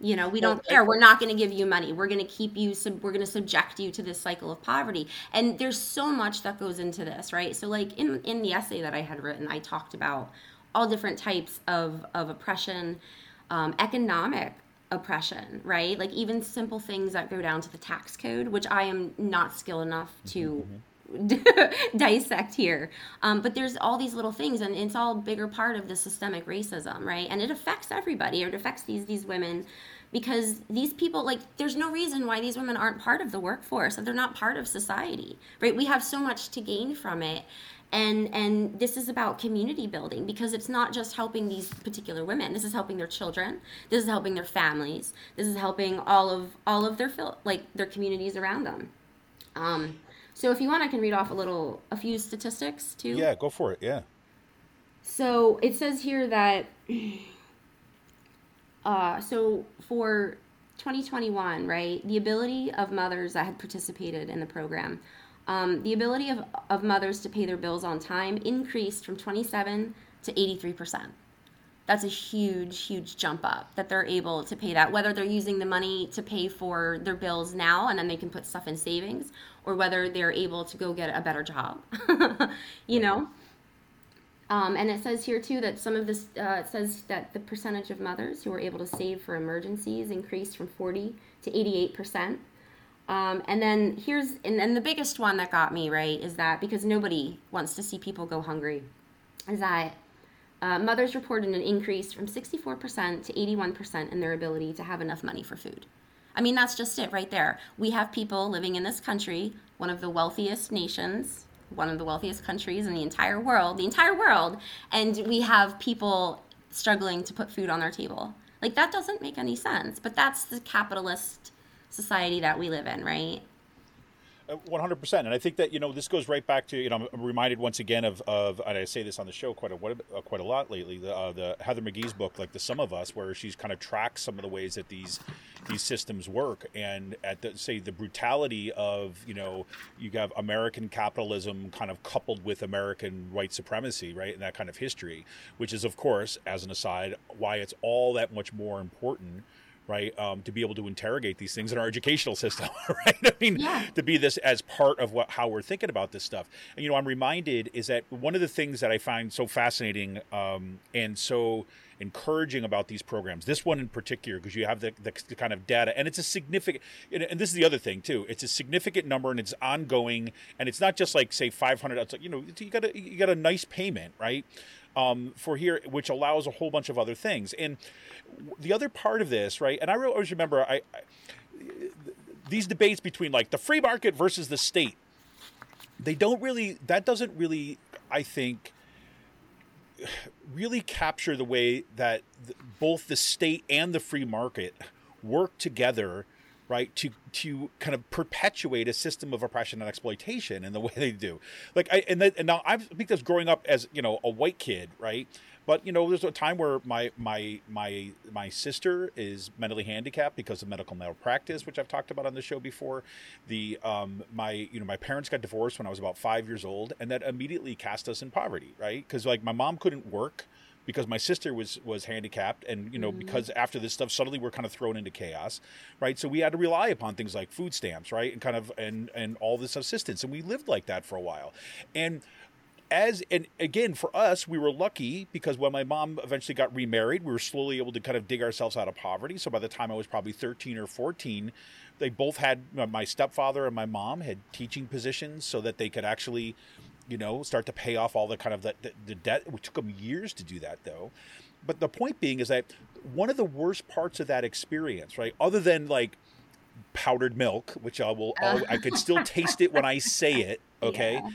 You know, we don't care. We're not going to give you money. We're going to keep you. Sub- we're going to subject you to this cycle of poverty. And there's so much that goes into this, right? So, like in in the essay that I had written, I talked about all different types of of oppression, um, economic oppression, right? Like even simple things that go down to the tax code, which I am not skilled enough to [laughs] dissect here. Um, but there's all these little things, and it's all a bigger part of the systemic racism, right? And it affects everybody. It affects these these women because these people like there's no reason why these women aren't part of the workforce they're not part of society right we have so much to gain from it and and this is about community building because it's not just helping these particular women this is helping their children this is helping their families this is helping all of all of their like their communities around them um so if you want i can read off a little a few statistics too Yeah, go for it. Yeah. so it says here that [sighs] uh, so for 2021, right, the ability of mothers that had participated in the program, um, the ability of, of mothers to pay their bills on time increased from 27 to 83 percent. That's a huge, huge jump up that they're able to pay that. Whether they're using the money to pay for their bills now and then they can put stuff in savings, or whether they're able to go get a better job, [laughs] you know. Um, and it says here too that some of this, uh, it says that the percentage of mothers who were able to save for emergencies increased from 40 to 88 percent. Um, and then here's, and then the biggest one that got me right is that because nobody wants to see people go hungry, is that uh, mothers reported an increase from 64% to 81% in their ability to have enough money for food. I mean, that's just it right there. We have people living in this country, one of the wealthiest nations, one of the wealthiest countries in the entire world, the entire world, and we have people struggling to put food on their table. Like, that doesn't make any sense, but that's the capitalist society that we live in, right? Uh, One hundred percent, and I think that you know this goes right back to you know I'm- I'm reminded once again of of and I say this on the show quite a uh, quite a lot lately the uh, the Heather McGhee's book like the Sum of Us where she's kind of tracks some of the ways that these these systems work. And at the say the brutality of you know you have American capitalism kind of coupled with American white supremacy right and that kind of history which is of course as an aside why it's all that much more important right? Um, to be able to interrogate these things in our educational [laughs] system, right? I mean, Yeah. to be this as part of what how we're thinking about this stuff. And you know, I'm reminded is that one of the things that I find so fascinating um, and so encouraging about these programs, this one in particular, because you have the, the, the kind of data, and it's a significant, and, and this is the other thing too, it's a significant number and it's ongoing, and it's not just like say 500. It's like, you know, you got a you got a nice payment, right? Um, for here, which allows a whole bunch of other things, and the other part of this, right? And I always remember I, I these debates between like the free market versus the state. They don't really. That doesn't really. I think really capture the way that th- both the state and the free market work together right to to kind of perpetuate a system of oppression and exploitation in the [laughs] way they do. Like i and, and now i because growing up as you know a white kid right? But you know there's a time where my my my my sister is mentally handicapped because of medical malpractice which i've talked about on the show before. The um my you know my parents got divorced when i was about five years old and that immediately cast us in poverty right? Because like my mom couldn't work because my sister was was handicapped and you know mm-hmm. because after this stuff suddenly we're kind of thrown into chaos right? So we had to rely upon things like food stamps right? And kind of and and all this assistance. And we lived like that for a while. And as and again for us we were lucky because when my mom eventually got remarried we were slowly able to kind of dig ourselves out of poverty. So by the time i was probably 13 or 14 they both had my stepfather and my mom had teaching positions so that they could actually you know, start to pay off all the kind of the, the, the debt. It took them years to do that, though. But the point being is that one of the worst parts of that experience, right, other than like powdered milk, which I will, al I could still taste it when I say it, [laughs] okay. Yeah.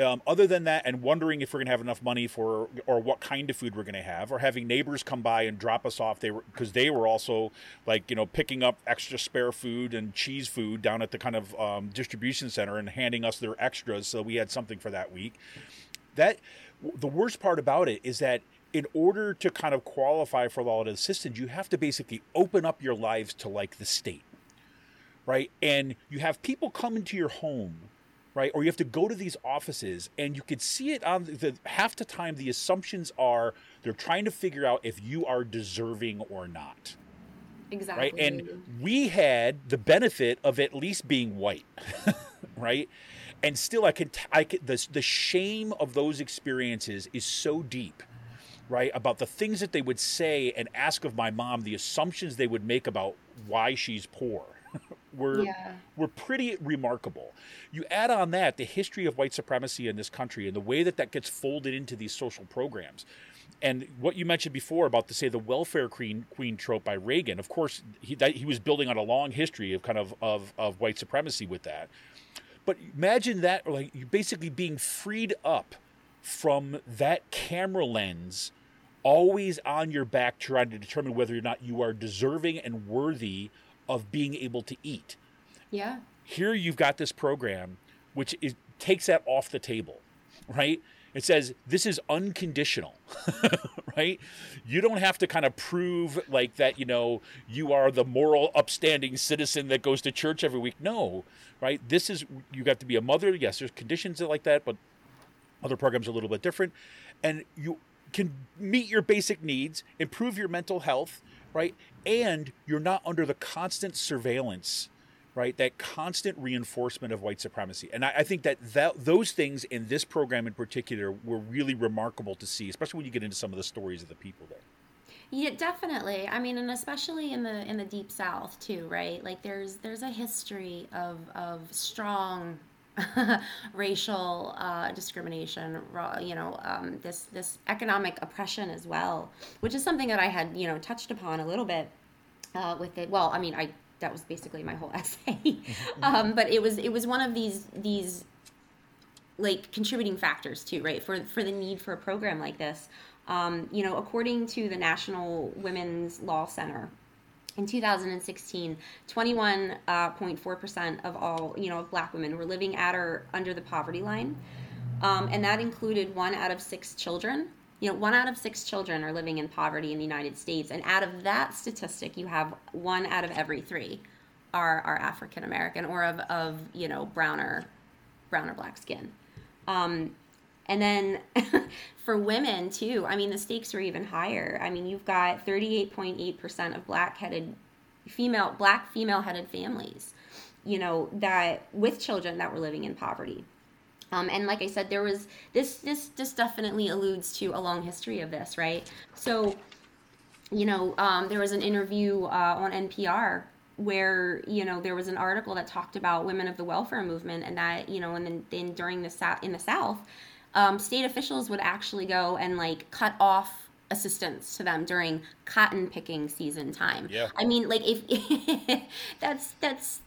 Um, other than that, and wondering if we're going to have enough money for, or what kind of food we're going to have, or having neighbors come by and drop us off, they were because they were also like you know picking up extra spare food and cheese food down at the kind of um, distribution center and handing us their extras, so we had something for that week. That the worst part about it is that in order to kind of qualify for all of the assistance, you have to basically open up your lives to like the state, right? And you have people come into your home right? Or you have to go to these offices, and you could see it on the, the half the time. The assumptions are they're trying to figure out if you are deserving or not, Exactly. right? And we had the benefit of at least being white, [laughs] right? And still, I can, t- I can the the shame of those experiences is so deep. Right about the things that they would say and ask of my mom, the assumptions they would make about why she's poor, were Yeah. were pretty remarkable. You add on that the history of white supremacy in this country and the way that that gets folded into these social programs. And what you mentioned before about the say the welfare queen queen trope by Reagan, of course, he that, he was building on a long history of kind of, of of white supremacy with that. But imagine that like you basically being freed up from that camera lens always on your back trying to determine whether or not you are deserving and worthy of being able to eat. yeah. Here you've got this program which is, takes that off the table, right? It says this is unconditional, [laughs] right? You don't have to kind of prove like that, you know, you are the moral, upstanding citizen that goes to church every week. No, right? This is, you got to be a mother. Yes, there's conditions like that, but other programs are a little bit different. And you can meet your basic needs, improve your mental health, right? And you're not under the constant surveillance, right? That constant reinforcement of white supremacy. And I, I think that, that those things in this program in particular were really remarkable to see, especially when you get into some of the stories of the people there. Yeah, definitely. I mean, and especially in the in the deep south too, right? Like there's there's a history of of strong [laughs] racial uh, discrimination, you know, um, this this economic oppression as well, which is something that I had you know touched upon a little bit uh, with it. Well, I mean, I that was basically my whole [laughs] essay, [laughs] um, but it was it was one of these these like contributing factors too, right? For for the need for a program like this. Um, you know, according to the National Women's Law Center, in 2016, 21.4% of all, you know, of black women were living at or under the poverty line. Um, and that included one out of six children. You know, one out of six children are living in poverty in the United States. And out of that statistic, you have one out of every three are, are African American or of, of, you know, browner, brown or black skin. Um, and then [laughs] for women too, I mean the stakes are even higher. I mean you've got 38.8% of black-headed female black female-headed families, you know, that with children that were living in poverty. Um, and like I said, there was this this this definitely alludes to a long history of this, right? So, you know, um, there was an interview uh, on NPR where you know there was an article that talked about women of the welfare movement and that you know and then, then during the south in the south um, state officials would actually go and like cut off assistance to them during cotton picking season time. Yeah. i mean like if [laughs] that's that's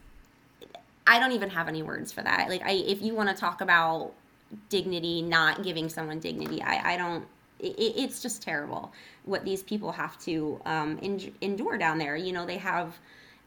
i don't even have any words for that. Like i if you want to talk about dignity not giving someone dignity i i don't it, it's just terrible what these people have to um, en- endure down there. You know they have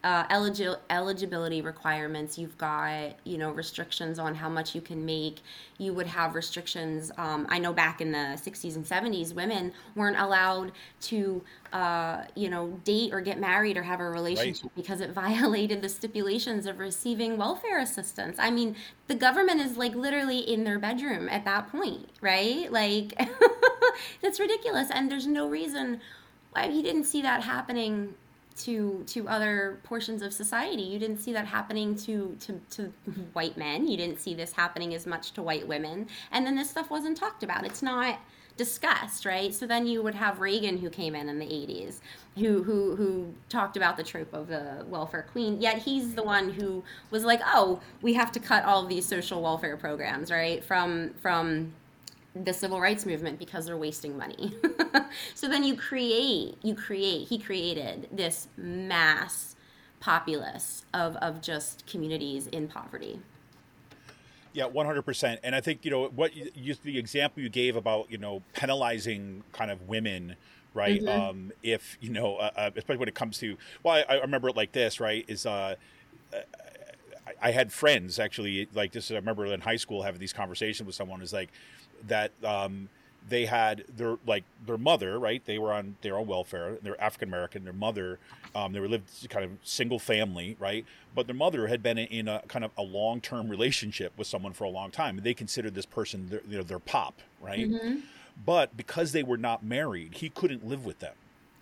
uh, eligi- eligibility requirements. You've got, you know, restrictions on how much you can make. You would have restrictions. Um, I know back in the 60s and 70s, women weren't allowed to, uh, you know, date or get married or have a relationship because it [laughs] violated the stipulations of receiving welfare assistance. I mean, the government is like literally in their bedroom at that point, right? Like, [laughs] that's ridiculous. And there's no reason why you didn't see that happening to to other portions of society. You didn't see that happening to, to to white men. You didn't see this happening as much to white women. And then this stuff wasn't talked about. It's not discussed, right? So then you would have Reagan who came in in the 80s, who who who talked about the trope of the welfare queen. Yet he's the one who was like, "Oh, we have to cut all these social welfare programs, right? From from the civil rights movement because they're wasting money." [laughs] so then you create you create he created this mass populace of of just communities in poverty. Yeah, one hundred percent. And I think you know what you, you, the example you gave about you know penalizing kind of women, right? Mm-hmm. Um, if you know, uh, uh, especially when it comes to well, I, I remember it like this, right? Is uh, I, I had friends actually like this. I remember in high school having these conversations with someone is like that. Um, they had their like their mother, right? They were on their own welfare. They're African American. Their mother, um, they were lived kind of single family, right? But their mother had been in a kind of a long term relationship with someone for a long time, and they considered this person their, you know, their pop, right? But because they were not married, he couldn't live with them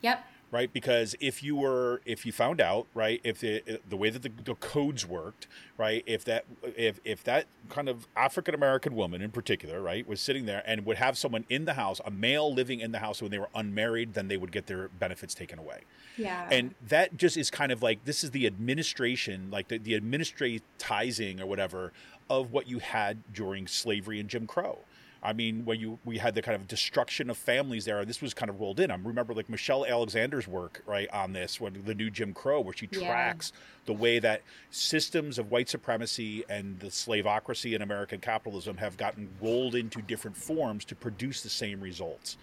Yep. Right? Because if you were, if you found out, right, if the the way that the, the codes worked, right, if that if if that kind of African American woman in particular, right, was sitting there and would have someone in the house, a male living in the house when they were unmarried, then they would get their benefits taken away. Yeah. And that just is kind of like this is the administration, like the, the administratizing or whatever of what you had during slavery and Jim Crow. I mean, when you we had the kind of destruction of families there, this was kind of rolled in. I remember like Michelle Alexander's work right on this, when the new Jim Crow, where she Yeah. tracks the way that systems of white supremacy and the slavocracy and American capitalism have gotten rolled into different forms to produce the same results.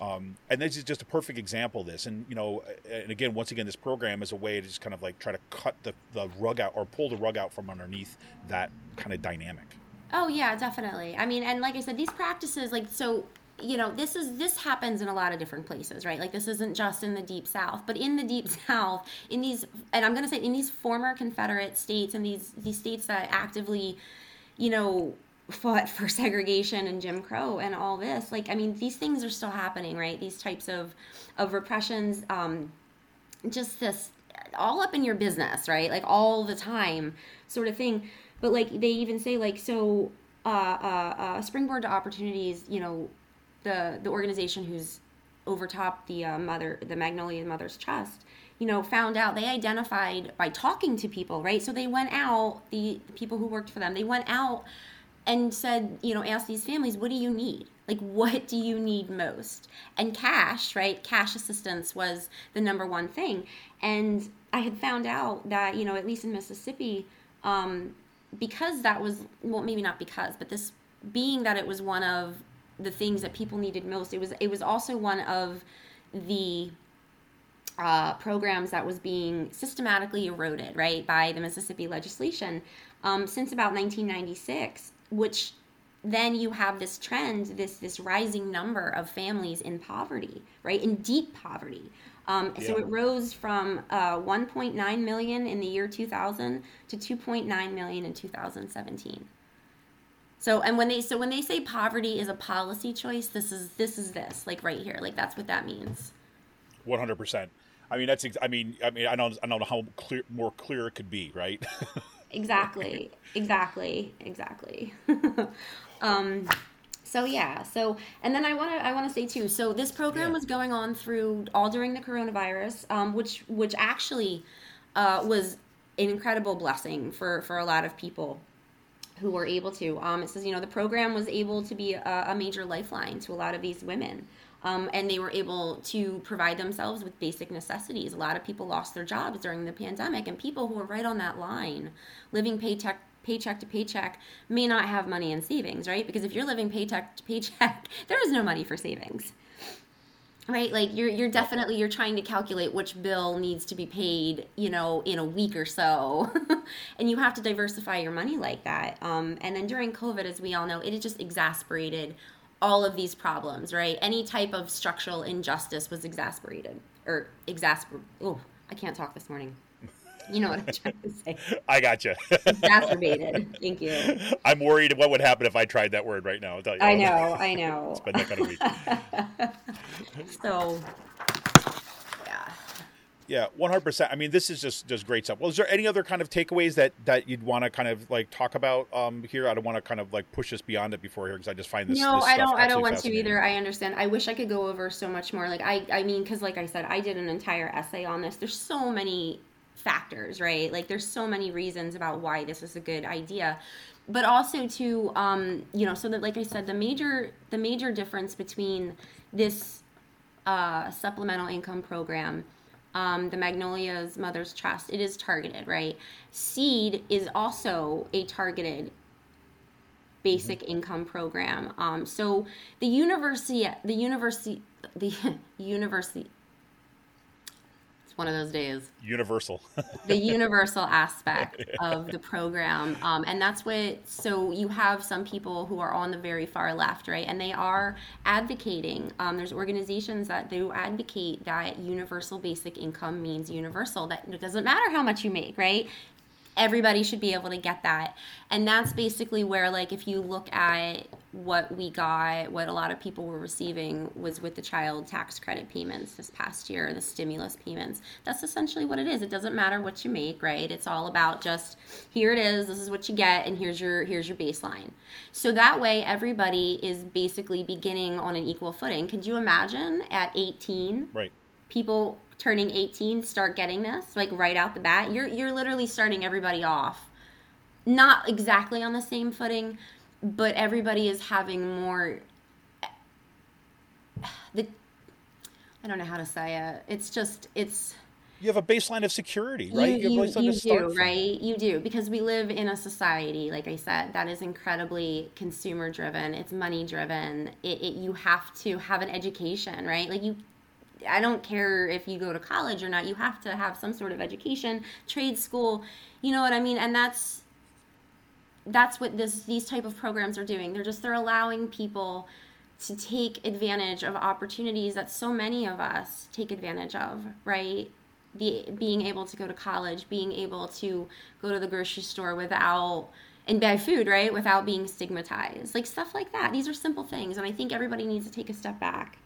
Um, and this is just a perfect example of this. And you know, and again, once again, this program is a way to just kind of like try to cut the, the rug out or pull the rug out from underneath that kind of dynamic. Oh yeah, definitely. I mean, and like I said, these practices, like so, you know, this is this happens in a lot of different places, right? Like this isn't just in the deep south, but in the deep [laughs] south, in these, and I'm gonna say in these former Confederate states and these these states that actively, you know, fought [laughs] for segregation and Jim Crow and all this. Like, I mean, these things are still happening, right? These types of of repressions. Um, just this all up in your business, right? Like all the time, sort of thing. But like they even say, like so, uh, uh, uh, springboard to opportunities. You know, the the organization who's overtopped the uh, mother, the Magnolia Mother's Trust. You know, found out they identified by talking to people, right? So they went out, the, the people who worked for them, they went out and said, you know, ask these families, what do you need? Like, what do you need most? And cash, right? Cash assistance was the number one thing. And I had found out that, you know, at least in Mississippi, um, because that was, well, maybe not because, but this being that it was one of the things that people needed most, it was, it was also one of the uh, programs that was being systematically eroded, right, by the Mississippi legislation um, since about 1996, which then you have this trend, this this rising number of families in poverty, right, in deep poverty. Um, So it rose from uh, 1.9 million in the year 2000 to 2.9 million in 2017. So and when they so when they say poverty is a policy choice, this is this is this like right here, like that's what that means. One hundred percent. I mean, that's. Ex- I mean, I mean, I don't. I don't know how clear, more clear it could be, right? [laughs] exactly exactly exactly [laughs] um so yeah so and then i want to i want to say too so this program Yeah. was going on through all during the coronavirus um which which actually uh was an incredible blessing for for a lot of people who were able to. Um, it says, you know, the program was able to be a, a major lifeline to a lot of these women. Um, and they were able to provide themselves with basic necessities. A lot of people lost their jobs during the pandemic, and people who were right on that line, living paycheck paycheck to paycheck, may not have money in savings, right? Because if you're living paycheck to paycheck, [laughs] there is no money for savings right? Like you're you're definitely you're trying to calculate which bill needs to be paid you know in a week or so. [laughs] And you have to diversify your money like that. Um, and then during covid as we all know it just exasperated all of these problems right? Any type of structural injustice was exasperated or exasper oh i can't talk this morning you know what i'm trying to say [laughs] I got you. exacerbated thank you [laughs] I'm worried what would happen if I tried that word right now. I'll tell you. i know i know It's been that kind of week. [laughs] so yeah Yeah, one hundred percent. I mean, this is just just great stuff. Well, is there any other kind of takeaways that that you'd want to kind of like talk about um, here? I don't want to kind of like push us beyond it before here because I just find this. no this i don't i don't want to either i understand i wish i could go over so much more like i i mean because like i said i did an entire essay on this there's so many factors right like there's so many reasons about why this is a good idea but also to um you know so that like i said the major the major difference between this uh supplemental income program um, the Magnolia's Mother's Trust, it is targeted, right? Seed is also a targeted basic income program. Um, so the university, the university, [laughs] the university. One of those days. Universal. [laughs] the universal aspect [laughs] of the program um, and that's what so you have some people who are on the very far left right and they are advocating um, there's organizations that do advocate that universal basic income means universal that it doesn't matter how much you make right everybody should be able to get that. And that's basically where like if you look at what we got what a lot of people were receiving was with the child tax credit payments this past year the stimulus payments. That's essentially what it is. It doesn't matter what you make right? It's all about just here it is this is what you get and here's your here's your baseline. So that way everybody is basically beginning on an equal footing. Could you imagine at 18 right. people turning 18 start getting this like right out the bat you're you're literally starting everybody off. Not exactly on the same footing but everybody is having more the I don't know how to say it. It's just it's You have a baseline of security, right? you, you, you start do right? You do because we live in a society like i said that is incredibly consumer driven it's money driven it, it you have to have an education right? Like you i don't care if you go to college or not you have to have some sort of education trade school you know what i mean? And that's that's what this these type of programs are doing. They're just they're allowing people to take advantage of opportunities that so many of us take advantage of right? The being able to go to college being able to go to the grocery store without and buy food right? Without being stigmatized. Like stuff like that. These are simple things and i think everybody needs to take a step back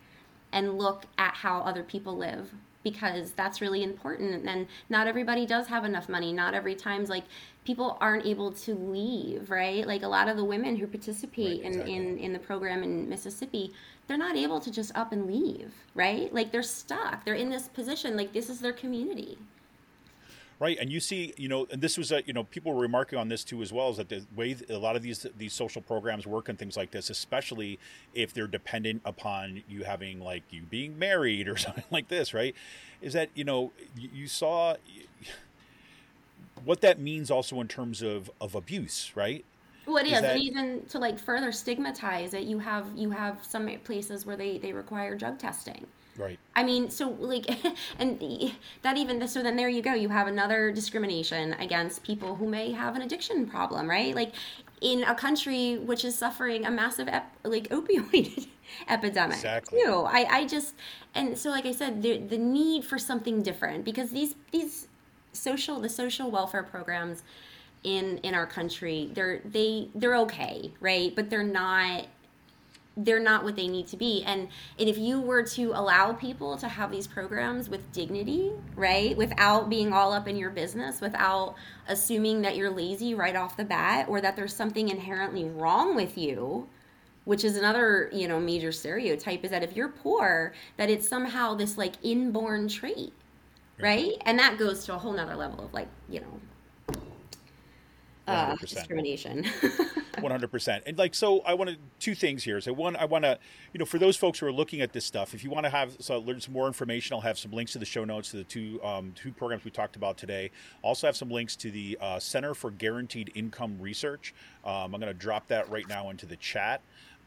and look at how other people live because that's really important. And not everybody does have enough money. Not every time's like people aren't able to leave right? Like a lot of the women who participate Right, in, in in the program in mississippi they're not able to just up and leave right? Like they're stuck. They're in this position. Like this is their community Right, and you see, you know, and this was a, you know, people were remarking on this too as well, is that the way a lot of these these social programs work and things like this, especially if they're dependent upon you having like you being married or [laughs] something like this, right? Is that you know you, you saw what that means also in terms of of abuse, right? Well, it Is is, that- and even to like further stigmatize it, you have you have some places where they they require drug testing. Right. I mean, so like, [laughs] and that even so then there you go. You have another discrimination against people who may have an addiction problem, right? Like, in a country which is suffering a massive ep- like opioid [laughs] epidemic Exactly. too. I I just and so like I said, the the need for something different because these these social the social welfare programs in in our country they're they they're okay right but they're not they're not what they need to be. And and if you were to allow people to have these programs with dignity right without being all up in your business without assuming that you're lazy right off the bat or that there's something inherently wrong with you which is another you know major stereotype is that if you're poor that it's somehow this like inborn trait right. and that goes to a whole nother level of like you know uh, discrimination [laughs] One hundred percent, and like so, I want to two things here. So one, I want to, you know, for those folks who are looking at this stuff, if you want to have so learn some more information, I'll have some links to the show notes to the two um, two programs we talked about today. Also have some links to the uh, Center for Guaranteed Income Research. Um, I'm going to drop that right now into the chat.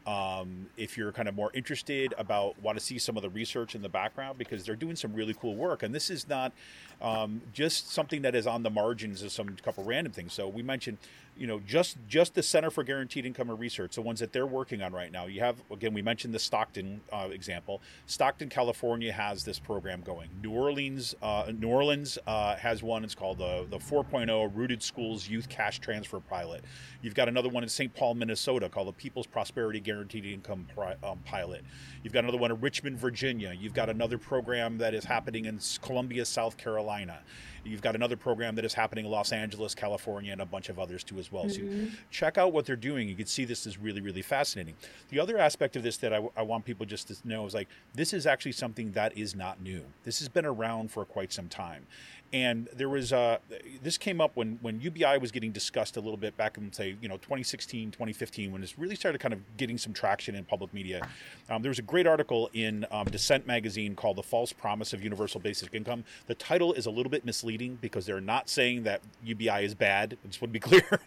Um, if you're kind of more interested about want to see some of the research in the background because they're doing some really cool work and this is not um, just something that is on the margins of some couple random things so we mentioned you know just just the center for guaranteed income and research the ones that they're working on right now you have again we mentioned the stockton uh, example stockton california has this program going new orleans uh, new orleans uh, has one it's called the, the 4.0 rooted schools youth cash transfer pilot you've got another one in st paul minnesota called the people's prosperity guaranteed income pri- um, pilot. You've got another one in Richmond, Virginia. You've got another program that is happening in Columbia, South Carolina. You've got another program that is happening in Los Angeles, California, and a bunch of others too as well. So mm-hmm. check out what they're doing. You can see this is really, really fascinating. The other aspect of this that I, I want people just to know is like this is actually something that is not new. This has been around for quite some time. And there was uh, this came up when when UBI was getting discussed a little bit back in say you know 2016 2015 when this really started kind of getting some traction in public media. Um, there was a great article in um, Dissent magazine called "The False Promise of Universal Basic Income." The title is a little bit misleading because they're not saying that UBI is bad. I just want to be [laughs] clear.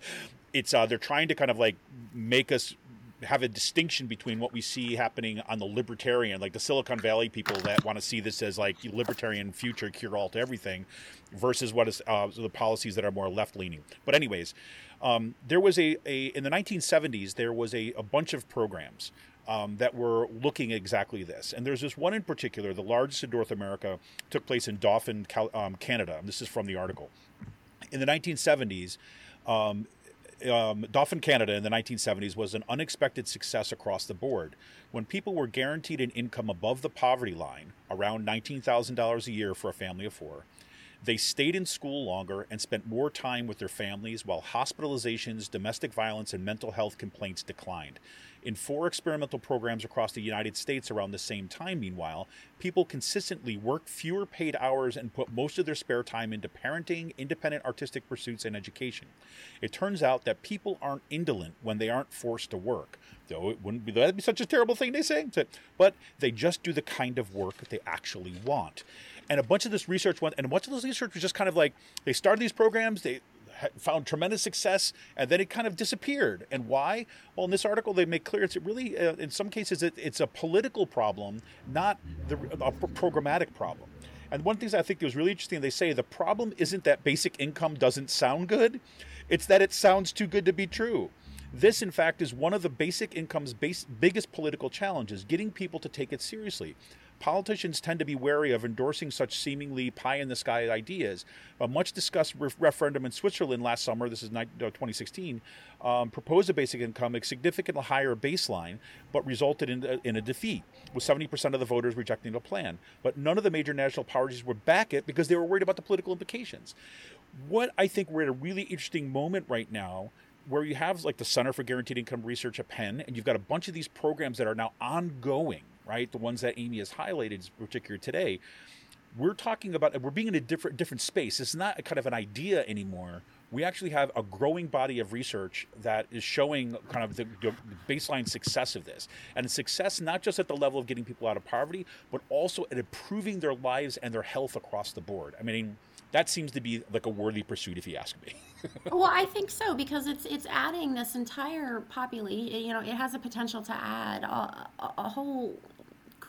It's uh, they're trying to kind of like make us have a distinction between what we see happening on the libertarian, like the Silicon Valley people that want to see this as like libertarian future cure all to everything, versus what is uh, the policies that are more left leaning. But anyways, um, there was a, a in the 1970s there was a, a bunch of programs. Um, that were looking exactly this, and there's this one in particular, the largest in North America, took place in Dauphin, Cal- um, Canada. And this is from the article. In the 1970s, um, um, Dauphin Canada in the 1970s was an unexpected success across the board. When people were guaranteed an income above the poverty line, around $19,000 a year for a family of four, they stayed in school longer and spent more time with their families while hospitalizations, domestic violence, and mental health complaints declined. In four experimental programs across the United States around the same time, meanwhile, people consistently worked fewer paid hours and put most of their spare time into parenting, independent artistic pursuits, and education. It turns out that people aren't indolent when they aren't forced to work, though it wouldn't be that'd be such a terrible thing they say, but they just do the kind of work that they actually want. And a bunch of this research went, and a bunch of this research was just kind of like they started these programs, they found tremendous success, and then it kind of disappeared. And why? Well, in this article, they make clear it's really, uh, in some cases, it, it's a political problem, not the, a programmatic problem. And one of the things I think was really interesting, they say the problem isn't that basic income doesn't sound good, it's that it sounds too good to be true. This, in fact, is one of the basic income's base, biggest political challenges getting people to take it seriously. Politicians tend to be wary of endorsing such seemingly pie in the sky ideas. A much discussed re- referendum in Switzerland last summer, this is 2016, um, proposed a basic income, a significantly higher baseline, but resulted in a, in a defeat, with 70% of the voters rejecting the plan. But none of the major national parties would back it because they were worried about the political implications. What I think we're at a really interesting moment right now where you have like the Center for Guaranteed Income Research at Penn, and you've got a bunch of these programs that are now ongoing, right? The ones that Amy has highlighted, in particular today. We're talking about we're being in a different different space. It's not kind of an idea anymore. We actually have a growing body of research that is showing kind of the, the baseline success of this, and success not just at the level of getting people out of poverty, but also at improving their lives and their health across the board. I mean, that seems to be like a worthy pursuit, if you ask me. [laughs] well, I think so because it's it's adding this entire population. You know, it has a potential to add a, a whole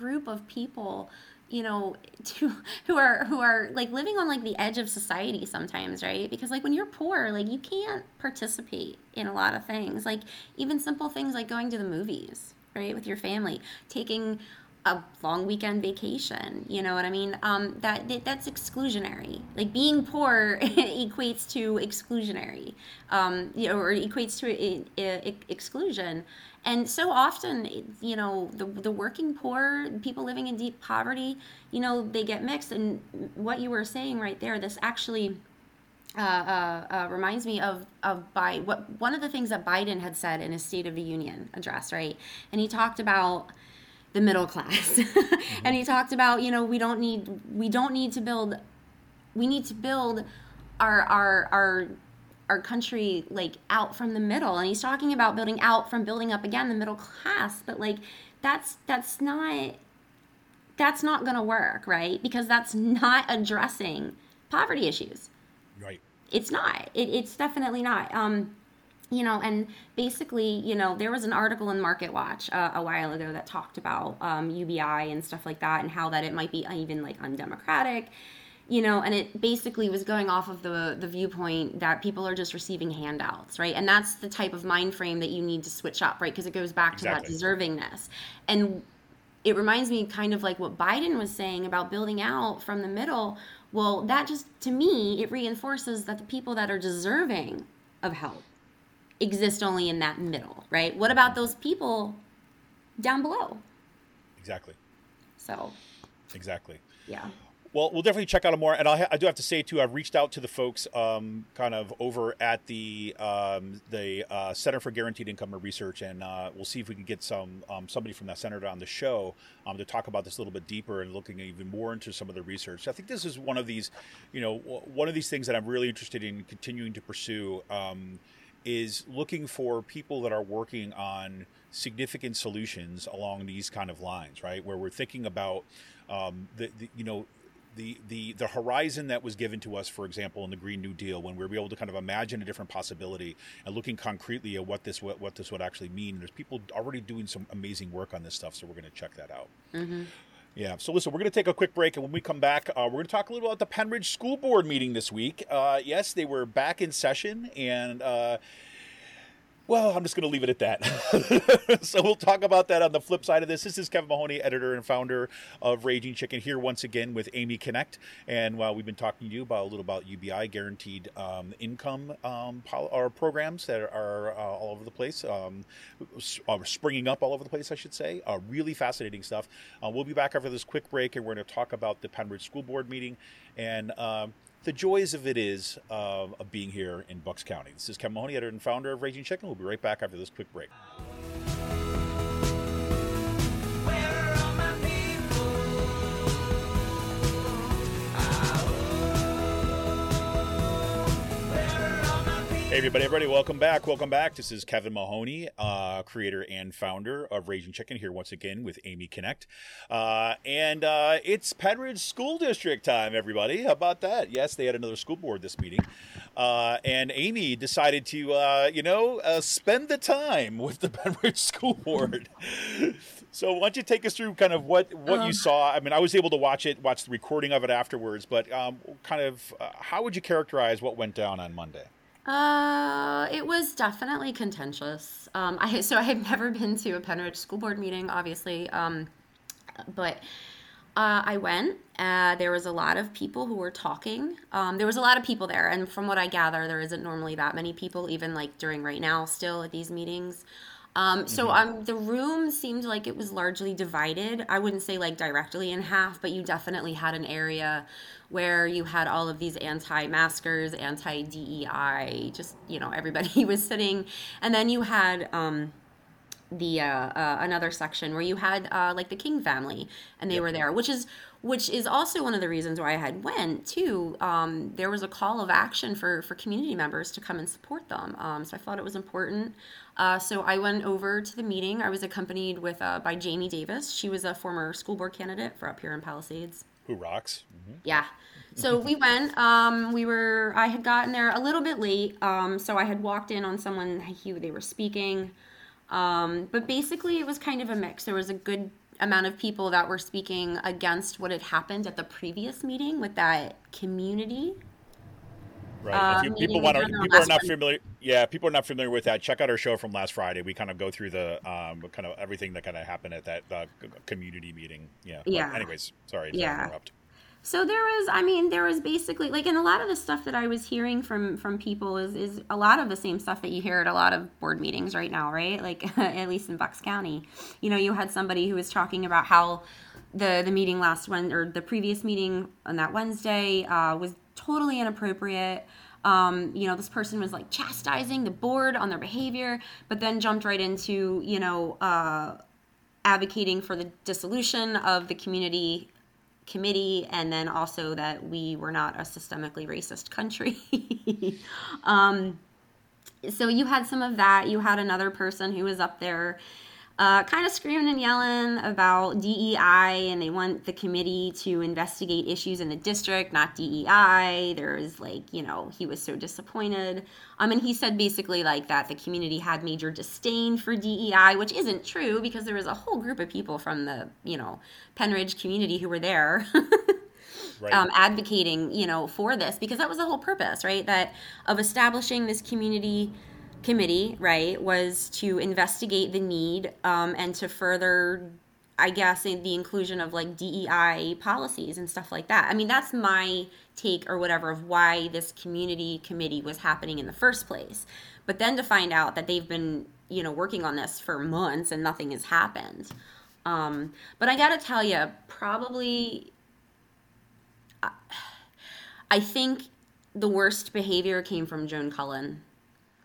group of people. You know, [laughs] to who are who are like living on like the edge of society sometimes, right? Because like when you're poor, like you can't participate in a lot of things. Like even simple things like going to the movies, right, with your family, taking a long weekend vacation you know what i mean um, that, that that's exclusionary like being poor [laughs] equates to exclusionary um, you know, or equates to exclusion and so often you know the, the working poor people living in deep poverty you know they get mixed and what you were saying right there this actually uh, uh, uh, reminds me of of by what one of the things that Biden had said in his State of the Union address, right? And he talked about the middle class mm-hmm. [laughs] and he talked about you know we don't need we don't need to build we need to build our our our our country like out from the middle. And he's talking about building out from building up again the middle class but like that's that's not that's not going to work right? Because that's not addressing poverty issues. Right. It's not. It, it's definitely not. Um you know, and basically, you know, there was an article in Market Watch uh, a while ago that talked about um, UBI and stuff like that, and how that it might be even like undemocratic, you know, and it basically was going off of the the viewpoint that people are just receiving handouts, right? And that's the type of mind frame that you need to switch up, right? Because it goes back exactly. to that deservingness, and it reminds me kind of like what Biden was saying about building out from the middle. Well, that just to me it reinforces that the people that are deserving of help exist only in that middle, right? What about those people down below. Exactly. So, Exactly. yeah. Well, we'll definitely check out more. And I, do have to say too, I've reached out to the folks, um, kind of over at the um, the uh, Center for Guaranteed Income Research, and uh, we'll see if we can get some um, somebody from that center on the show um, to talk about this a little bit deeper and looking even more into some of the research. I think this is one of these, you know, one of these things that I'm really interested in continuing to pursue. Um, is looking for people that are working on significant solutions along these kind of lines, right? Where we're thinking about um, the, the, you know, the, the the horizon that was given to us, for example, in the Green New Deal, when we were able to kind of imagine a different possibility and looking concretely at what this what, what this would actually mean. There's people already doing some amazing work on this stuff, so we're going to check that out. Yeah. So listen, we're going to take a quick break, and when we come back, uh, we're going to talk a little about the Pennridge School Board meeting this week. Uh, yes, they were back in session, and uh, well, I'm just going to leave it at that. [laughs] so we'll talk about that on the flip side of this. This is Kevin Mahoney, editor and founder of Raging Chicken, here once again with Amy Connect, and while we've been talking to you about a little about UBI guaranteed um, income um, or programs that are uh, all over the place, um, s- uh, springing up all over the place, I should say. Uh, really fascinating stuff. Uh, we'll be back after this quick break, and we're going to talk about the Pennridge School Board meeting and. The joys of it is uh, of being here in Bucks County. This is Kevin Mahoney, editor and founder of Raging Chicken. We'll be right back after this quick break. Hey, everybody, everybody, welcome back. Welcome back. This is Kevin Mahoney, uh, creator and founder of Raging Chicken, here once again with Amy Connect. Uh, and uh, it's Pennridge School District time, everybody. How about that? Yes, they had another school board this meeting. Uh, and Amy decided to, uh, you know, uh, spend the time with the [laughs] Pennridge School Board. so, why don't you take us through kind of what, what you saw? I mean, I was able to watch it, watch the recording of it afterwards, but um, kind of uh, how would you characterize what went down on Monday? Uh, it was definitely contentious. Um, I so I had [laughs] never been to a Pennridge school board meeting, obviously. Um, but uh, I went. Uh, there was a lot of people who were talking. Um, there was a lot of people there, and from what I gather, there isn't normally that many people, even like during right now, still at these meetings. Um, so um, the room seemed like it was largely divided. I wouldn't say like directly in half, but you definitely had an area where you had all of these anti-maskers, anti-DEI, just you know everybody [laughs] was sitting, and then you had. Um, the uh, uh, another section where you had uh, like the King family and they were there, which is which is also one of the reasons why I had went too. Um, there was a call of action for for community members to come and support them, um, so I thought it was important. Uh, so I went over to the meeting. I was accompanied with uh, by Jamie Davis. She was a former school board candidate for up here in Palisades. Who rocks? Yeah. So we went. Um, we were. I had gotten there a little bit late. Um, so I had walked in on someone who they were speaking. Um, but basically, it was kind of a mix. There was a good amount of people that were speaking against what had happened at the previous meeting with that community. Right. Uh, people want to, people are not familiar. Yeah, people are not familiar with that. Check out our show from last Friday. We kind of go through the um, kind of everything that kind of happened at that uh, community meeting. Yeah. But Yeah. anyways, sorry to Yeah. interrupt. So there was, I mean, there was basically like, and a lot of the stuff that I was hearing from from people is is a lot of the same stuff that you hear at a lot of board meetings right now, right? Like [laughs] at least in Bucks County, you know, you had somebody who was talking about how the the meeting last one or the previous meeting on that Wednesday uh, was totally inappropriate. Um, you know, this person was like chastising the board on their behavior, but then jumped right into you know. Uh, advocating for the dissolution of the community committee and then also that we were not a systemically racist country [laughs] um, so you had some of that you had another person who was up there uh, kind of screaming and yelling about DEI, and they want the committee to investigate issues in the district, not DEI. There was like, you know, he was so disappointed. Um, and he said basically like that the community had major disdain for DEI, which isn't true because there was a whole group of people from the, you know, Pennridge community who were there. [laughs] Right. um, advocating, you know, for this because that was the whole purpose, right? That of establishing this community committee, right, was to investigate the need um, and to further, I guess, the inclusion of like DEI policies and stuff like that. I mean, that's my take or whatever of why this community committee was happening in the first place. But then to find out that they've been you know, working on this for months and nothing has happened. Um, but I got to tell you, probably, I think the worst behavior came from Joan Cullen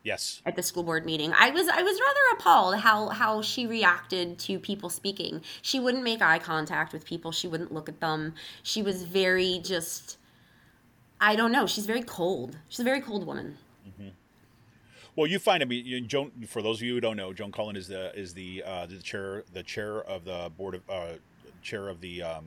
Yes. at the school board meeting. I was I was rather appalled how how she reacted to people speaking. She wouldn't make eye contact with people. She wouldn't look at them. She was very just I don't know. She's very cold. She's a very cold woman. Well, you find I mean, Joan. For those of you who don't know, Joan Cullen is the is the uh, the chair the chair of the board of uh, chair of the um,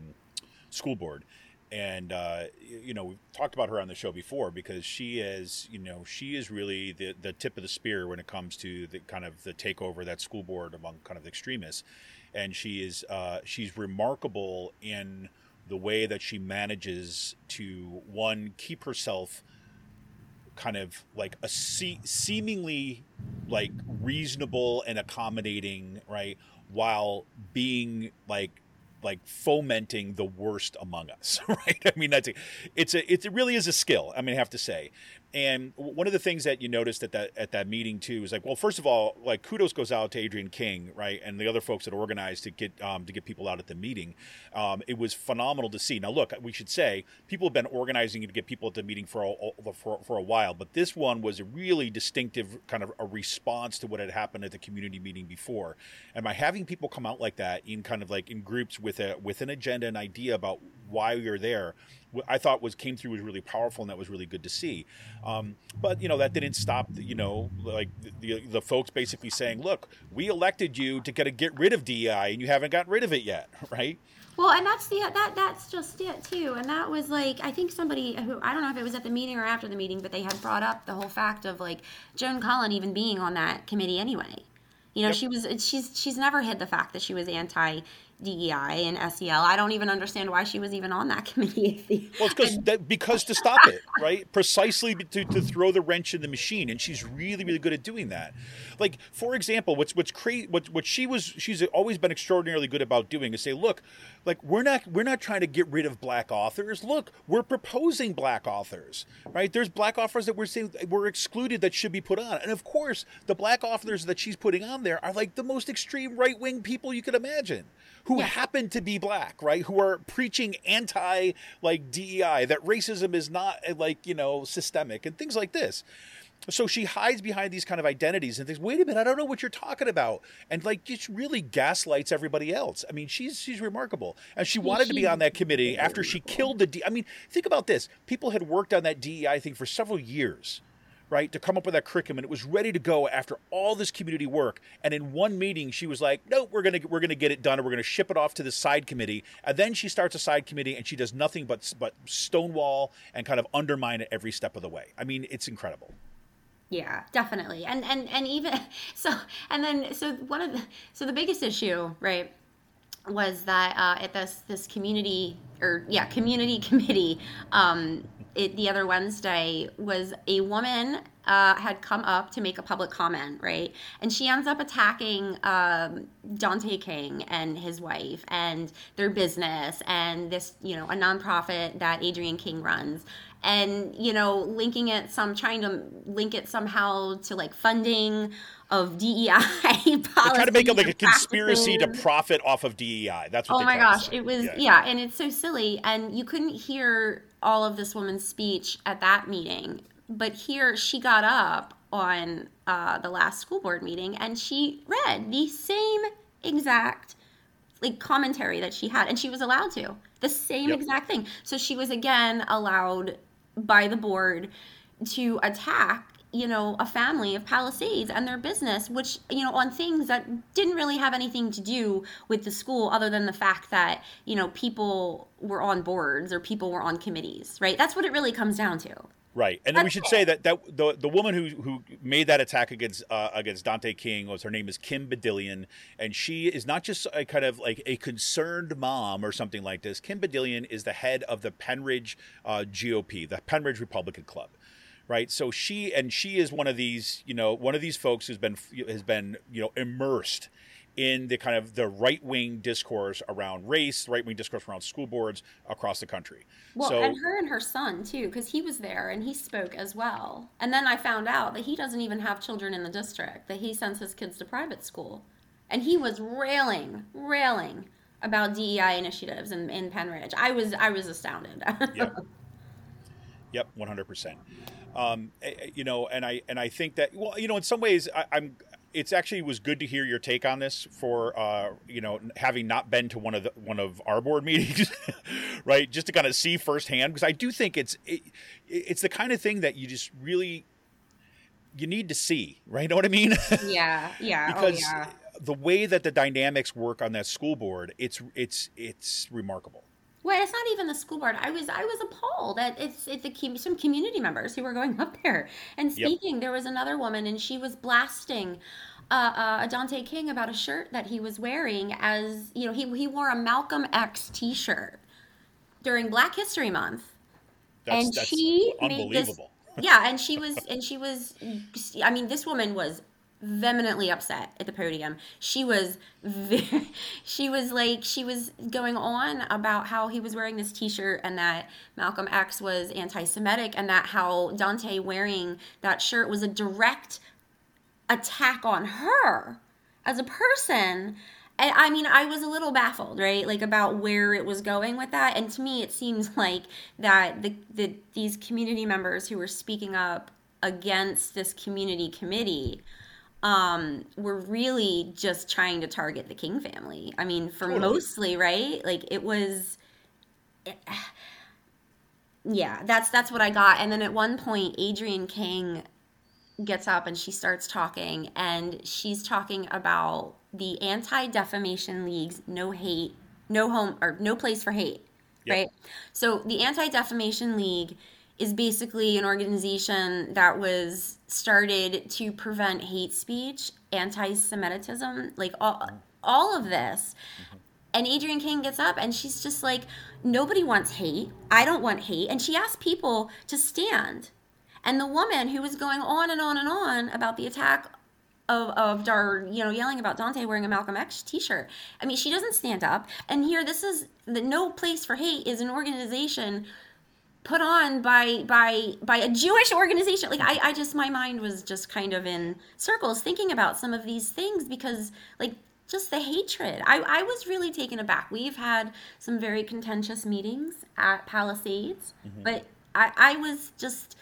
school board, and uh, you know we've talked about her on the show before because she is you know she is really the the tip of the spear when it comes to the kind of the takeover that school board among kind of the extremists, and she is uh, she's remarkable in the way that she manages to one keep herself kind of like a se- seemingly like reasonable and accommodating right while being like like fomenting the worst among us [laughs] right? I mean that's a, it's a it really is a skill i mean i have to say and one of the things that you noticed at that at that meeting too is like well first of all like kudos goes out to adrian king right and the other folks that organized to get um, to get people out at the meeting. Um, it was phenomenal to see. Now look we should say people have been organizing to get people at the meeting for a, for, for a while but this one was a really distinctive kind of a response to what had happened at the community meeting before. And by having people come out like that in kind of like in groups with a with an agenda and idea about why you're there I thought was came through was really powerful and that was really good to see. Um, but you know that didn't stop you know like the, the folks basically saying, look, we elected you to get to get rid of DEI and you haven't gotten rid of it yet, [laughs] right? Well, and that's the that that's just it too. And that was like I think somebody who I don't know if it was at the meeting or after the meeting, but they had brought up the whole fact of like Joan Cullen even being on that committee anyway. You know, Yep. she was she's she's never hid the fact that she was anti DEI and SEL. I don't even understand why she was even on that [laughs] committee. Well, it's because because to stop it, right? Precisely to, to throw the wrench in the machine, and she's really really good at doing that. Like for example, what's what's crazy, what what she was she's always been extraordinarily good about doing is say, look, like we're not we're not trying to get rid of black authors. Look, we're proposing black authors, right? There's black authors that we're saying were excluded that should be put on, and of course, the black authors that she's putting on there are like the most extreme right wing people you could imagine who happen to be black, right? Who are preaching anti like DEI that racism is not uh, like, you know, systemic and things like this. So she hides behind these kind of identities and thinks, "Wait a minute, I don't know what you're talking about," and like just really gaslights everybody else. I mean, she's she's remarkable, and she wanted to be on that committee after she killed the. D- I mean, think about this: people had worked on that DEI thing for several years right, to come up with that curriculum, and it was ready to go after all this community work. And in one meeting, she was like, "No, we're gonna we're gonna get it done, and we're gonna ship it off to the side committee." And then she starts a side committee, and she does nothing but but stonewall and kind of undermine it every step of the way. I mean, it's incredible. Yeah, definitely. And and and even [laughs] so and then so one of the so the biggest issue, right, was that uh, at this this community or yeah, community [laughs] committee um it the other Wednesday was a woman uh, had come up to make a public comment, right? And she ends up attacking um, Dante King and his wife and their business and this, you know, a nonprofit that Adrian King runs and you know linking it some trying to link it somehow to like funding of DEI policy. [laughs] They try to make it like a conspiracy to profit off of DEI. That's what. Oh they my gosh, it was yeah. and it's so silly and you couldn't hear all of this woman's speech at that meeting, but here she got up on uh, the last school board meeting and she read the same exact like commentary that she had and she was allowed to the same Yep. exact thing so she was again allowed by the board to attack you know a family of palisades and their business which you know on things that didn't really have anything to do with the school other than the fact that you know people were on boards or people were on committees right? That's what it really comes down to. Right, and then we should say that that the the woman who who made that attack against uh, against Dante King was her name is Kim Bedillion, and she is not just a kind of like a concerned mom or something like this. Kim Bedillion is the head of the Pennridge uh, GOP, the Pennridge Republican Club. Right, so she and she is one of these, you know, one of these folks who's been has been, you know, immersed in the kind of the right wing discourse around race, right wing discourse around school boards across the country. Well, so and her and her son too, because he was there and he spoke as well. And then I found out that he doesn't even have children in the district; that he sends his kids to private school, and he was railing, railing about DEI initiatives in, in Pennridge. I was I was astounded. [laughs] Yep. Yep, one hundred percent. Um, eh, eh, you know, and I and I think that well, you know, in some ways, I, I'm. It's actually was good to hear your take on this for uh, you know having not been to one of the one of our board [laughs] meetings, right? Just to kind of see firsthand because I do think it's it, it's the kind of thing that you just really you need to see, right? You know what I mean? yeah, yeah, because oh yeah. the way that the dynamics work on that school board, it's it's it's remarkable. Well, it's not even the school board. I was I was appalled at it's it's the some community members who were going up there and Yep. speaking. There was another woman and she was blasting uh, uh, Dante King about a shirt that he was wearing as you know he he wore a Malcolm X T-shirt during Black History Month. That's, and that's she made this [laughs] yeah and she was and she was i mean this woman was vehemently upset at the podium she was ve- [laughs] she was like she was going on about how he was wearing this t-shirt and that malcolm x was anti-semitic and that how dante wearing that shirt was a direct attack on her as a person and I mean, I was a little baffled, right? Like about where it was going with that. And to me, it seems [laughs] like that the, the these community members who were speaking up against this community committee um, were really just trying to target the King family. I mean, for Totally. mostly, right? Like it was. yeah, that's that's what I got. And then at one point, Adrian King gets up and she starts talking and she's talking about the anti-defamation league's no hate no home or no place for hate Yep. right so the anti-defamation league is basically an organization that was started to prevent hate speech anti-semitism like all, all of this mm-hmm. and Adrian King gets up and she's just like, nobody wants hate. I don't want hate. And she asked people to stand. And the woman who was going on and on and on about the attack of, of Dar, you know, yelling about Dante wearing a Malcolm X t-shirt. I mean, she doesn't stand up. And here, this is the No Place for Hate is an organization put on by by by a Jewish organization. Like I, I just my mind was just kind of in circles thinking about some of these things because like just the hatred. I, I was really taken aback. We've had some very contentious meetings at Palisades, mm-hmm. but I, I was just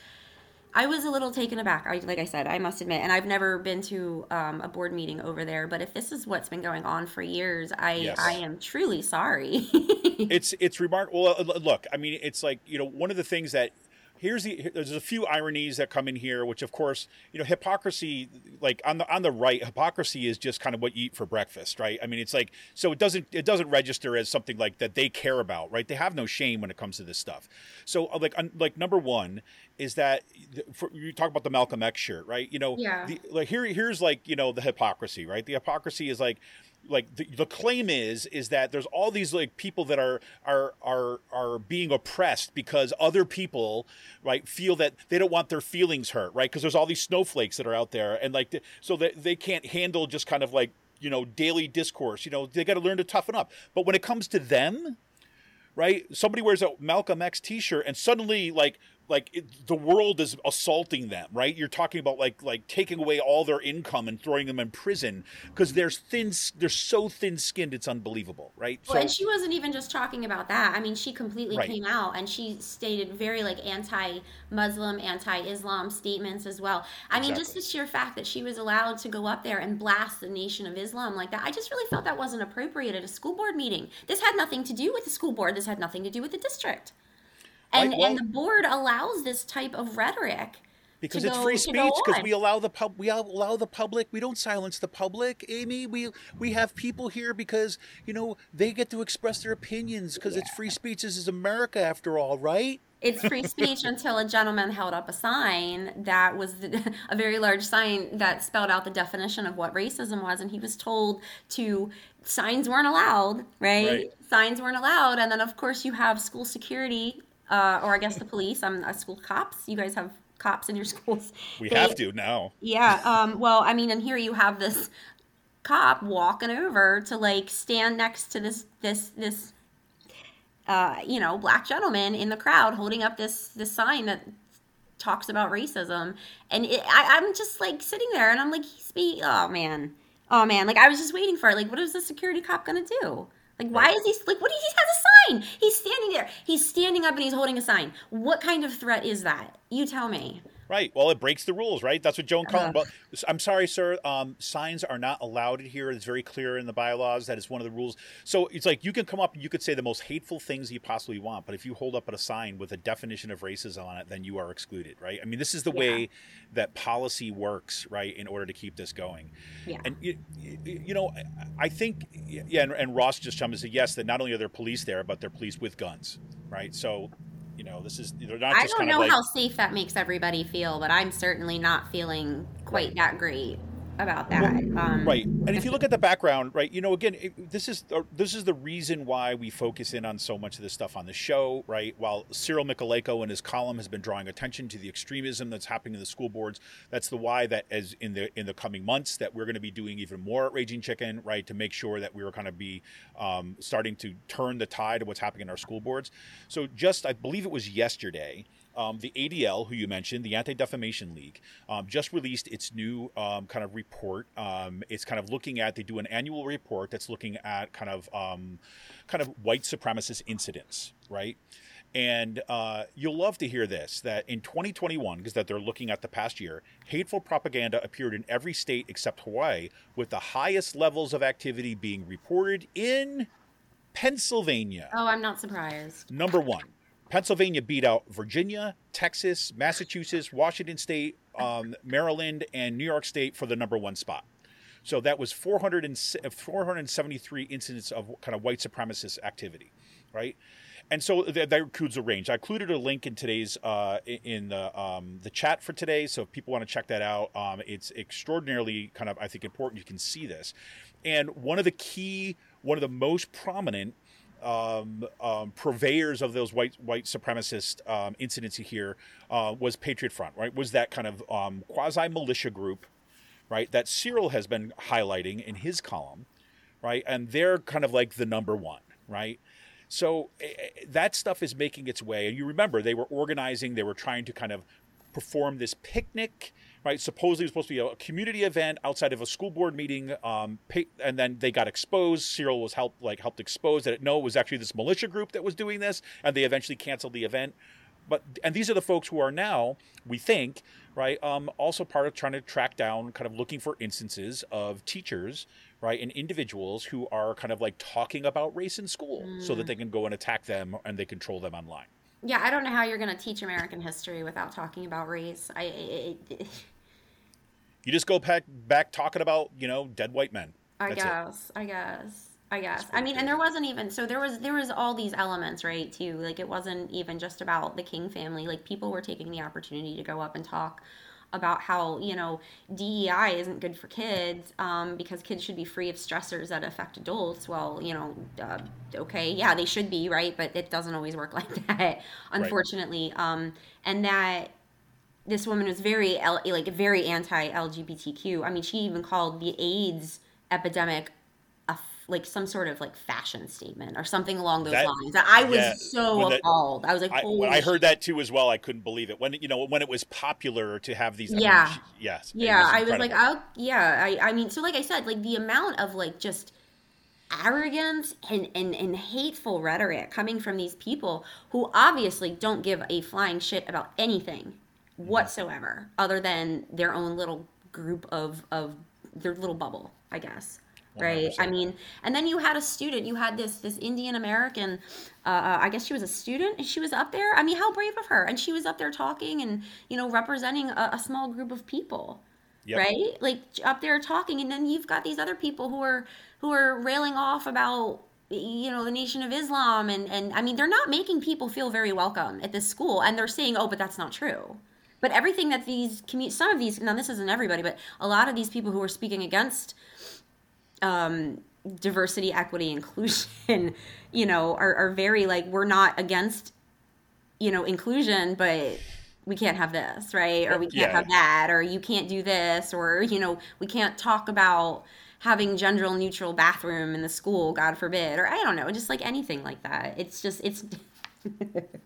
I was a little taken aback. I, like I said, I must admit, and I've never been to um, a board meeting over there. But if this is what's been going on for years, I Yes. I am truly sorry. [laughs] it's it's remarkable. Well, uh, look, I mean, it's like you know, one of the things that here's the there's a few ironies that come in here, which of course you know, hypocrisy. Like on the on the right, hypocrisy is just kind of what you eat for breakfast, right? I mean, it's like so it doesn't it doesn't register as something like that they care about, right? They have no shame when it comes to this stuff. So uh, like like number one is that for, you talk about the Malcolm X shirt, right? You know, Yeah. the, like here here's like you know the hypocrisy, right? The hypocrisy is like like the, the claim is is that there's all these like people that are are are are being oppressed because other people right feel that they don't want their feelings hurt right? Because there's all these snowflakes that are out there and like so that they can't handle just kind of like you know daily discourse you know they got to learn to toughen up. But when it comes to them right somebody wears a malcolm x t-shirt and suddenly like like it, the world is assaulting them right you're talking about like like taking away all their income and throwing them in prison because they're thin they're so thin skinned it's unbelievable right Well, and she wasn't even just talking about that. I mean, she completely Right. came out and she stated very like anti-Muslim, anti-Islam statements as well. I mean, just the sheer fact that she was allowed to go up there and blast the Nation of Islam like that, I just really felt that wasn't appropriate at a school board meeting. This had nothing to do with the school board. This had nothing to do with the district. And well- and the board allows this type of rhetoric because it's go- free speech because we allow the pub we allow the public we don't silence the public amy. We we have people here because you know they get to express their opinions because it's free speech. This is america after all right? It's free speech until a gentleman held up a sign that was the, [laughs] a very large sign that spelled out the definition of what racism was and he was told to signs weren't allowed right, Right. signs weren't allowed and then of course you have school security uh, or i guess the police. I'm a school cops. You guys have cops in your [laughs] schools. We They- have to now. Yeah. Um, well, I mean, and here you have this cop walking over to like stand next to this this this uh, you know black gentleman in the crowd holding up this this sign that talks about racism. And it, I, i'm just like sitting there and i'm like he's be oh man. Oh man. Like i was just waiting for it. Like what is the security cop gonna do like why is he like what he has a sign! He's standing there. He's standing up and he's holding a sign. What kind of threat is that? You tell me Right. Well, it breaks the rules, right? That's what Joan. Uh-huh. I'm sorry, sir. Um, signs are not allowed here. It's very clear in the bylaws that is one of the rules. So it's like you can come up and you could say the most hateful things you possibly want, but if you hold up a sign with a definition of racism on it, then you are excluded, right? I mean, this is the Yeah. way that policy works, right? In order to keep this going. yeah And you, you know, I think, yeah, and, and Ross just chimed in and said yes, that not only are there police there, but they're police with guns, right? So, you know, this is they're not i just don't kind know of like how safe that makes everybody feel but i'm certainly not feeling quite that great about that um Right, and if you look at the background, right, you know, again, it, this is uh, this is the reason why we focus in on so much of this stuff on the show, right? While Cyril Mychalejko in his column has been drawing attention to the extremism that's happening in the school boards, that's the why that as in the in the coming months that we're going to be doing even more at Raging Chicken, right, to make sure that we are kind of be um, starting to turn the tide of what's happening in our school boards. So just, I believe it was yesterday. Um, the ADL, who you mentioned, the Anti Defamation League, um, just released its new um, kind of report. Um, it's kind of looking at they do an annual report that's looking at kind of um, kind of white supremacist incidents, right? And uh, you'll love to hear this that in 2021, because that they're looking at the past year, hateful propaganda appeared in every state except Hawaii, with the highest levels of activity being reported in Pennsylvania. oh i'm not surprised Number one, Pennsylvania beat out Virginia, Texas, Massachusetts, Washington State, um, Maryland, and New York State for the number one spot. So that was 400 and, 473 incidents of kind of white supremacist activity, right? And so that, that includes a range. I included a link in today's uh, in the um, the chat for today. So if people want to check that out, um, it's extraordinarily kind of I think important. You can see this, and one of the key, one of the most prominent um, um, purveyors of those white white supremacist um, incidents here uh, was Patriot Front, right? Was that kind of um, quasi militia group, right? That Cyril has been highlighting in his column, right? And they're kind of like the number one, right? So eh, that stuff is making its way. And you remember they were organizing, they were trying to kind of perform this picnic, right? Supposedly it was supposed to be a community event outside of a school board meeting, um, pa- and then they got exposed. Cyril was helped like helped expose that no, it was actually this militia group that was doing this, and they eventually canceled the event. But and these are the folks who are now, we think, right, um, also part of trying to track down, kind of looking for instances of teachers, right, and individuals who are kind of like talking about race in school, so that they can go and attack them and they control them online. Yeah, I don't know how you're going to teach American history without talking about race. I, it, it, You just go back back talking about you know dead white men. I That's it. guess, I guess, I guess. I mean, and there wasn't even so there was there was all these elements, right? Too like it wasn't even just about the King family. Like people were taking the opportunity to go up and talk about how you know DEI isn't good for kids um, because kids should be free of stressors that affect adults. Well, you know, uh, okay, yeah, they should be right, but it doesn't always work [laughs] like that, unfortunately. Um, and that this woman was very like very anti LGBTQ. I mean, she even called the AIDS epidemic a like some sort of like fashion statement or something along those That- lines. I was yeah, so that- appalled. I was like, I, I heard that too as well. I couldn't believe it when you know when it was popular to have these. I mean, Yeah. she- yes. Yeah, I was like, oh yeah. I I mean, so like I said, like the amount of like just arrogance and, and, and hateful rhetoric coming from these people who obviously don't give a flying shit about anything whatsoever other than their own little group of of their little bubble i guess right? I 100%. mean and then you had a student you had this this indian american uh, i guess she was a student and she was up there. I mean how brave of her. And she was up there talking and you know representing a, a small group of people Yep. right? Like up there talking. And then you've got these other people who are who are railing off about you know the nation of islam. And and i mean they're not making people feel very welcome at this school. And they're saying oh but that's not true but everything that these commu- some of these now this isn't everybody but a lot of these people who are speaking against um, diversity, equity, inclusion, [laughs] you know, are, are very like we're not against, you know, inclusion, but we can't have this, right? Or we can't Yeah. have that, or you can't do this, or you know, we can't talk about having gender neutral bathroom in the school, God forbid, or I don't know, just like anything like that. It's just it's [laughs]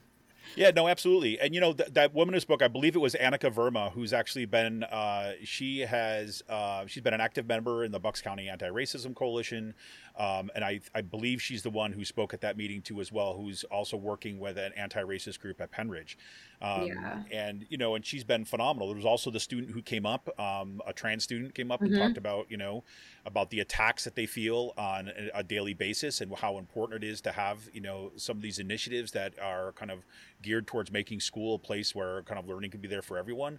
Yeah, no, absolutely. And you know th- that woman who spoke, I believe it was Annika Verma, who's actually been uh, she has uh, she's been an active member in the Bucks County Anti-Racism Coalition, um, and I I believe she's the one who spoke at that meeting too as well, who's also working with an anti-racist group at Pennridge. Um, Yeah. And you know, and she's been phenomenal. There was also the student who came up, um, a trans student came up and Mhm. talked about you know about the attacks that they feel on a, a daily basis and how important it is to have you know some of these initiatives that are kind of geared towards making school a place where kind of learning can be there for everyone.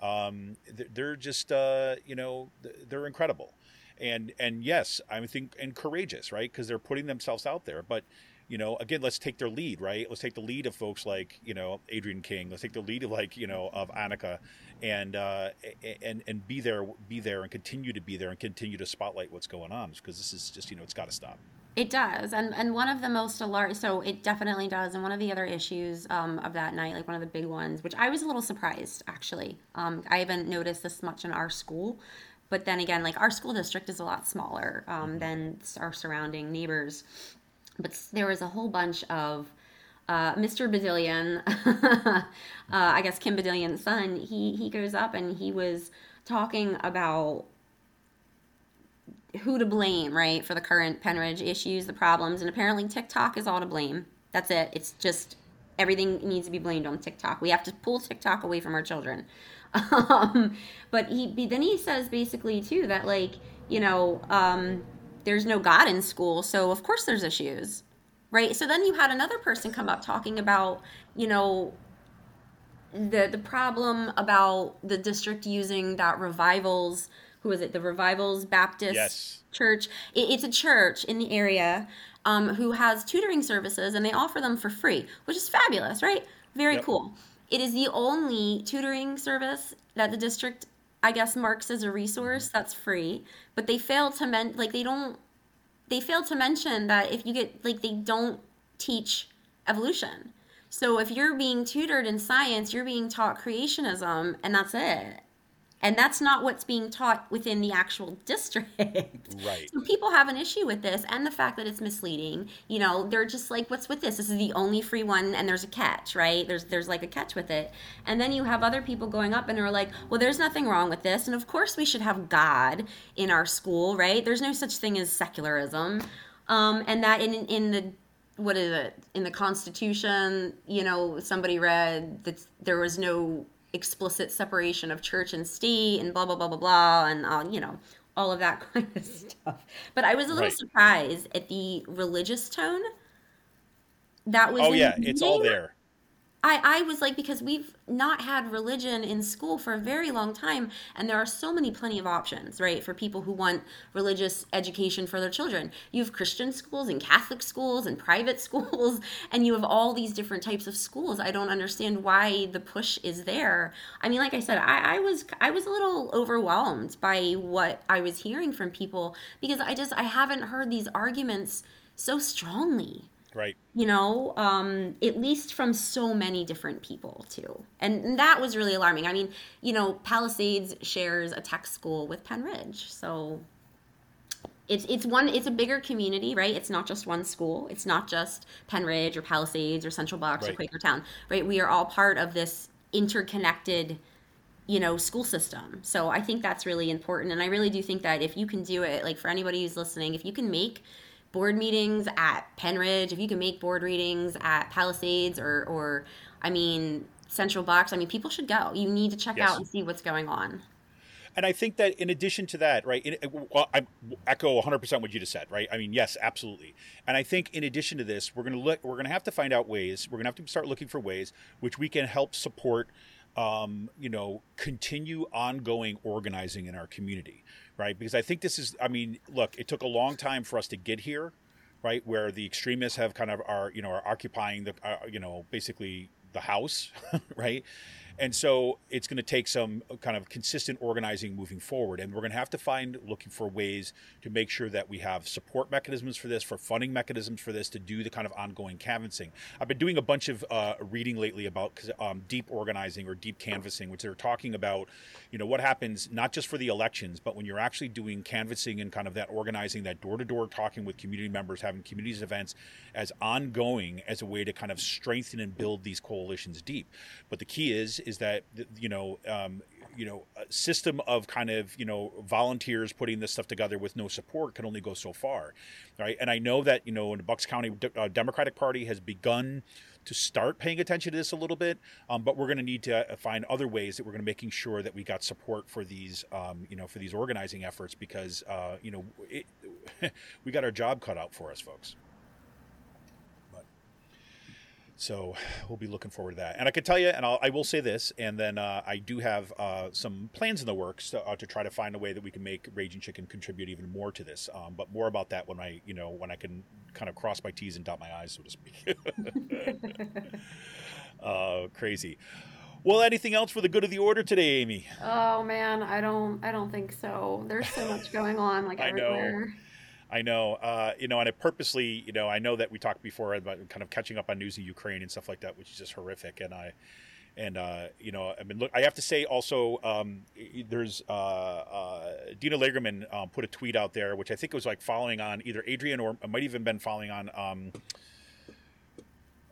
Um, they're just uh, you know they're incredible, and and yes, I think and courageous, right? Because they're putting themselves out there, but. You know, again, let's take their lead, right? Let's take the lead of folks like you know Adrian King. Let's take the lead of like you know of Annika, and uh, and and be there, be there, and continue to be there, and continue to spotlight what's going on because this is just you know it's got to stop. It does, and and one of the most alarming. So it definitely does, and one of the other issues um, of that night, like one of the big ones, which I was a little surprised actually. Um, I haven't noticed this much in our school, but then again, like our school district is a lot smaller um, than our surrounding neighbors. But there was a whole bunch of uh, Mr. Bedillion, [laughs] uh, I guess Kim Bedillion's son. He he goes up and he was talking about who to blame, right, for the current Pennridge issues, the problems, and apparently TikTok is all to blame. That's it. It's just everything needs to be blamed on TikTok. We have to pull TikTok away from our children. Um, but he then he says basically too that like you know um, there's no God in school, so of course there's issues, right? So then you had another person come up talking about you know the the problem about the district using that revivals who is it the revivals baptist Yes. church it, it's a church in the area um, who has tutoring services and they offer them for free which is fabulous right very Yep. cool it is the only tutoring service that the district i guess marks as a resource mm-hmm. that's free. But they fail to men like they don't they fail to mention that if you get like they don't teach evolution. So if you're being tutored in science you're being taught creationism and that's it and that's not what's being taught within the actual [laughs] district. Right. so people have an issue with this and the fact that it's misleading. You know they're just like what's with this? This is the only free one and there's a catch right? There's there's like a catch with it. And then you have other people going up and are like well there's nothing wrong with this. And of course we should have god in our school right? There's no such thing as secularism. Um, and that in in the what is it? In the constitution you know somebody read that there was no explicit separation of church and state and blah blah blah blah blah and uh, you know all of that [laughs] kind of stuff but i was a little Right. surprised at the religious tone that was Oh yeah, it's all there. I, I was like because we've not had religion in school for a very long time and there are so many plenty of options right for people who want religious education for their children. You have christian schools and catholic schools and private [laughs] schools and you have all these different types of schools. I don't understand why the push is there. I mean like i said i, I was i was a little overwhelmed by what i was hearing from people because i just i haven't heard these arguments so strongly Right. you know um, at least from so many different people too. And, and that was really alarming. I mean you know palisades shares a tech school with pennridge so it's it's one it's a bigger community right? It's not just one school. It's not just pennridge or palisades or central or Right. quakertown right? We are all part of this interconnected you know school system. So i think that's really important. And i really do think that if you can do it like for anybody who's listening if you can make board meetings at pennridge if you can make board readings at palisades or or i mean central bucks i mean people should go you need to check Yes. out and see what's going on And I think that in addition to that, right, in, well, I echo 100% what you just said, right? I mean, yes, absolutely. And I think in addition to this, we're going to look, we're going to have to find out ways, we're going to have to start looking for ways which we can help support, um, you know, continue ongoing organizing in our community, right? Because I think this is, I mean, look, it took a long time for us to get here, right? Where the extremists have kind of are, you know, are occupying the, uh, you know, basically the House, [laughs] right? And so it's going to take some kind of consistent organizing moving forward. And we're going to have to find looking for ways to make sure that we have support mechanisms for this, for funding mechanisms for this, to do the kind of ongoing canvassing. I've been doing a bunch of uh, reading lately about um, deep organizing or deep canvassing, which they're talking about, you know, what happens not just for the elections, but when you're actually doing canvassing and kind of that organizing, that door to door talking with community members, having communities events as ongoing as a way to kind of strengthen and build these coalitions deep. But the key is, is that you know um, you know a system of kind of you know volunteers putting this stuff together with no support can only go so far right? And i know that you know in the bucks county uh, democratic party has begun to start paying attention to this a little bit um, but we're going to need to uh, find other ways that we're going to making sure that we got support for these um, you know for these organizing efforts because uh, you know it, [laughs] we got our job cut out for us folks so we'll be looking forward to that. And I can tell you, and I'll, I will say this, and then uh, I do have uh, some plans in the works to, uh, to, try to find a way that we can make Raging Chicken contribute even more to this. Um, but more about that when I, you know, when I can kind of cross my T's and dot my I's, so to speak. [laughs] uh, crazy. Well, anything else for the good of the order today, Amy? Oh man, I don't, I don't think so. There's so much going on, like everywhere. [laughs] I know. I know, uh, you know, and I purposely, you know, I know that we talked before about kind of catching up on news in Ukraine and stuff like that, which is just horrific. And I, and uh, you know, I mean, look, I have to say also, um, there's uh, uh, Dina Lagerman um, put a tweet out there, which I think was like following on either Adrian or might even been following on. Um,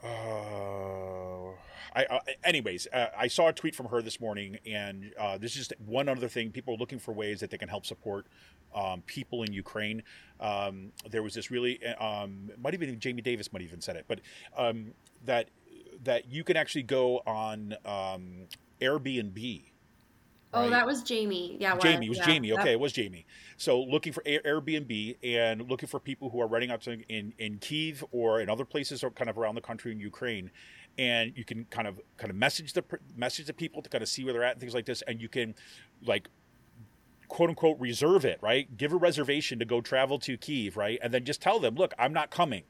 uh, I, uh, anyways, uh, I saw a tweet from her this morning, and uh, this is just one other thing. People are looking for ways that they can help support um, people in Ukraine. Um, there was this really, uh, um, might even Jamie Davis might even said it, but um, that that you can actually go on um, Airbnb. Oh, that was Jamie. Yeah, was. Jamie was yeah. Jamie. Okay, it was Jamie. So looking for Airbnb and looking for people who are renting out something in in Kiev or in other places or kind of around the country in Ukraine, and you can kind of kind of message the message the people to kind of see where they're at and things like this, and you can like quote unquote reserve it, right? Give a reservation to go travel to Kiev, right? And then just tell them, look, I'm not coming,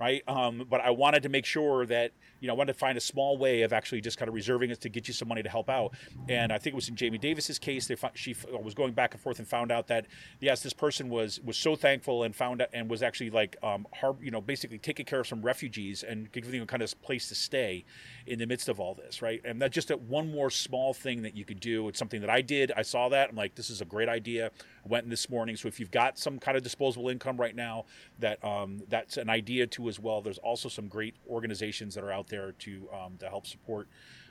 right? Um, but I wanted to make sure that you know, I wanted to find a small way of actually just kind of reserving it to get you some money to help out. And I think it was in Jamie Davis's case, they she was going back and forth and found out that yes, this person was was so thankful and found out and was actually like um, you know, basically taking care of some refugees and giving them a kind of place to stay in the midst of all this, right? And that's just one more small thing that you could do. It's something that I did. I saw that. I'm like, this is a great idea. I went in this morning. So if you've got some kind of disposable income right now, that um, that's an idea too as well. There's also some great organizations that are out there to um, to help support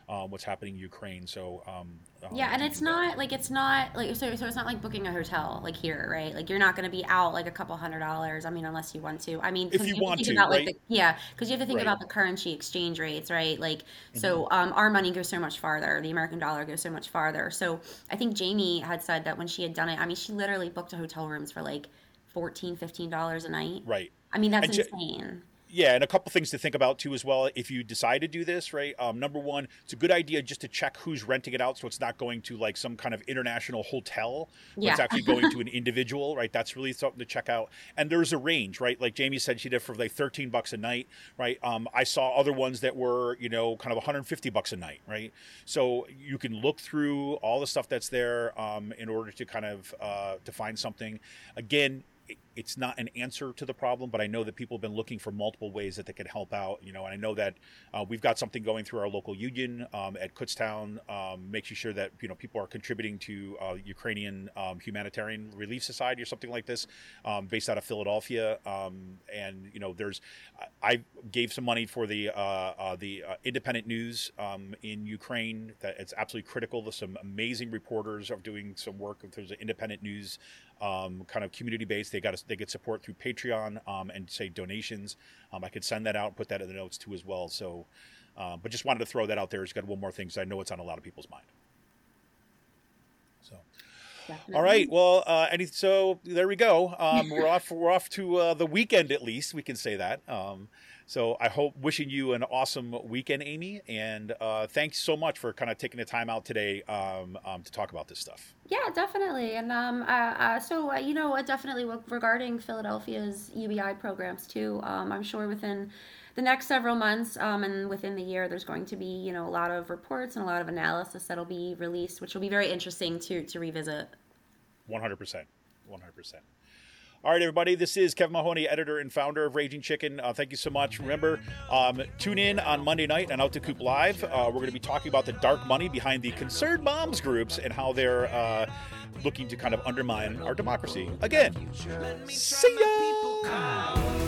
um, what's happening in Ukraine. So um, um yeah, and it's not like it's not like so so it's not like booking a hotel like here, right? Like you're not going to be out like a couple hundred dollars. I mean, unless you want to. I mean, if you, you want to, about, right? Like, the, yeah, because you have to think right. about the currency exchange rates, right? Like mm-hmm. so, um, our money goes so much farther. The American dollar goes so much farther. So I think Jamie had said that when she had done it. I mean, she literally booked a hotel rooms for like 14 15 dollars a night. Right. I mean, that's and insane yeah, and a couple things to think about too as well. If you decide to do this, right? Um, number one, it's a good idea just to check who's renting it out, so it's not going to like some kind of international hotel. Yeah. It's actually going to an [laughs] individual, right? That's really something to check out. And there's a range, right? Like Jamie said, she did for like 13 bucks a night, right? Um, I saw other ones that were, you know, kind of 150 bucks a night, right? So you can look through all the stuff that's there um, in order to kind of uh, to find something. Again, it's not an answer to the problem, but I know that people have been looking for multiple ways that they can help out. You know, and I know that uh, we've got something going through our local union um, at Kutztown, um, making sure that you know people are contributing to uh, Ukrainian um, Humanitarian Relief Society or something like this, um, based out of Philadelphia. Um, and you know, there's I gave some money for the uh, uh the uh, independent news um, in Ukraine. That it's absolutely critical. There's some amazing reporters are doing some work. There's an independent news um, kind of community based. They got a, they get support through Patreon um, and say donations. Um, I could send that out, put that in the notes too as well. So, uh, but just wanted to throw that out there. Just got one more thing because I know it's on a lot of people's mind. So. Definitely. All right. Well, uh, any, so there we go. Um, we're off. We're off to uh, the weekend at least. We can say that. Um, so I hope wishing you an awesome weekend, Amy, and uh, thanks so much for kind of taking the time out today um, um, to talk about this stuff. Yeah, definitely. And um, uh, uh, so uh, you know, definitely regarding Philadelphia's UBI programs too. Um, I'm sure within the next several months um, and within the year, there's going to be you know a lot of reports and a lot of analysis that'll be released, which will be very interesting to to revisit. 100%. 100%. All right, everybody. This is Kevin Mahoney, editor and founder of Raging Chicken. Uh, thank you so much. Remember, um, tune in on Monday night on Out to Coop Live. Uh, we're going to be talking about the dark money behind the concerned moms groups and how they're uh, looking to kind of undermine our democracy. Again, see ya.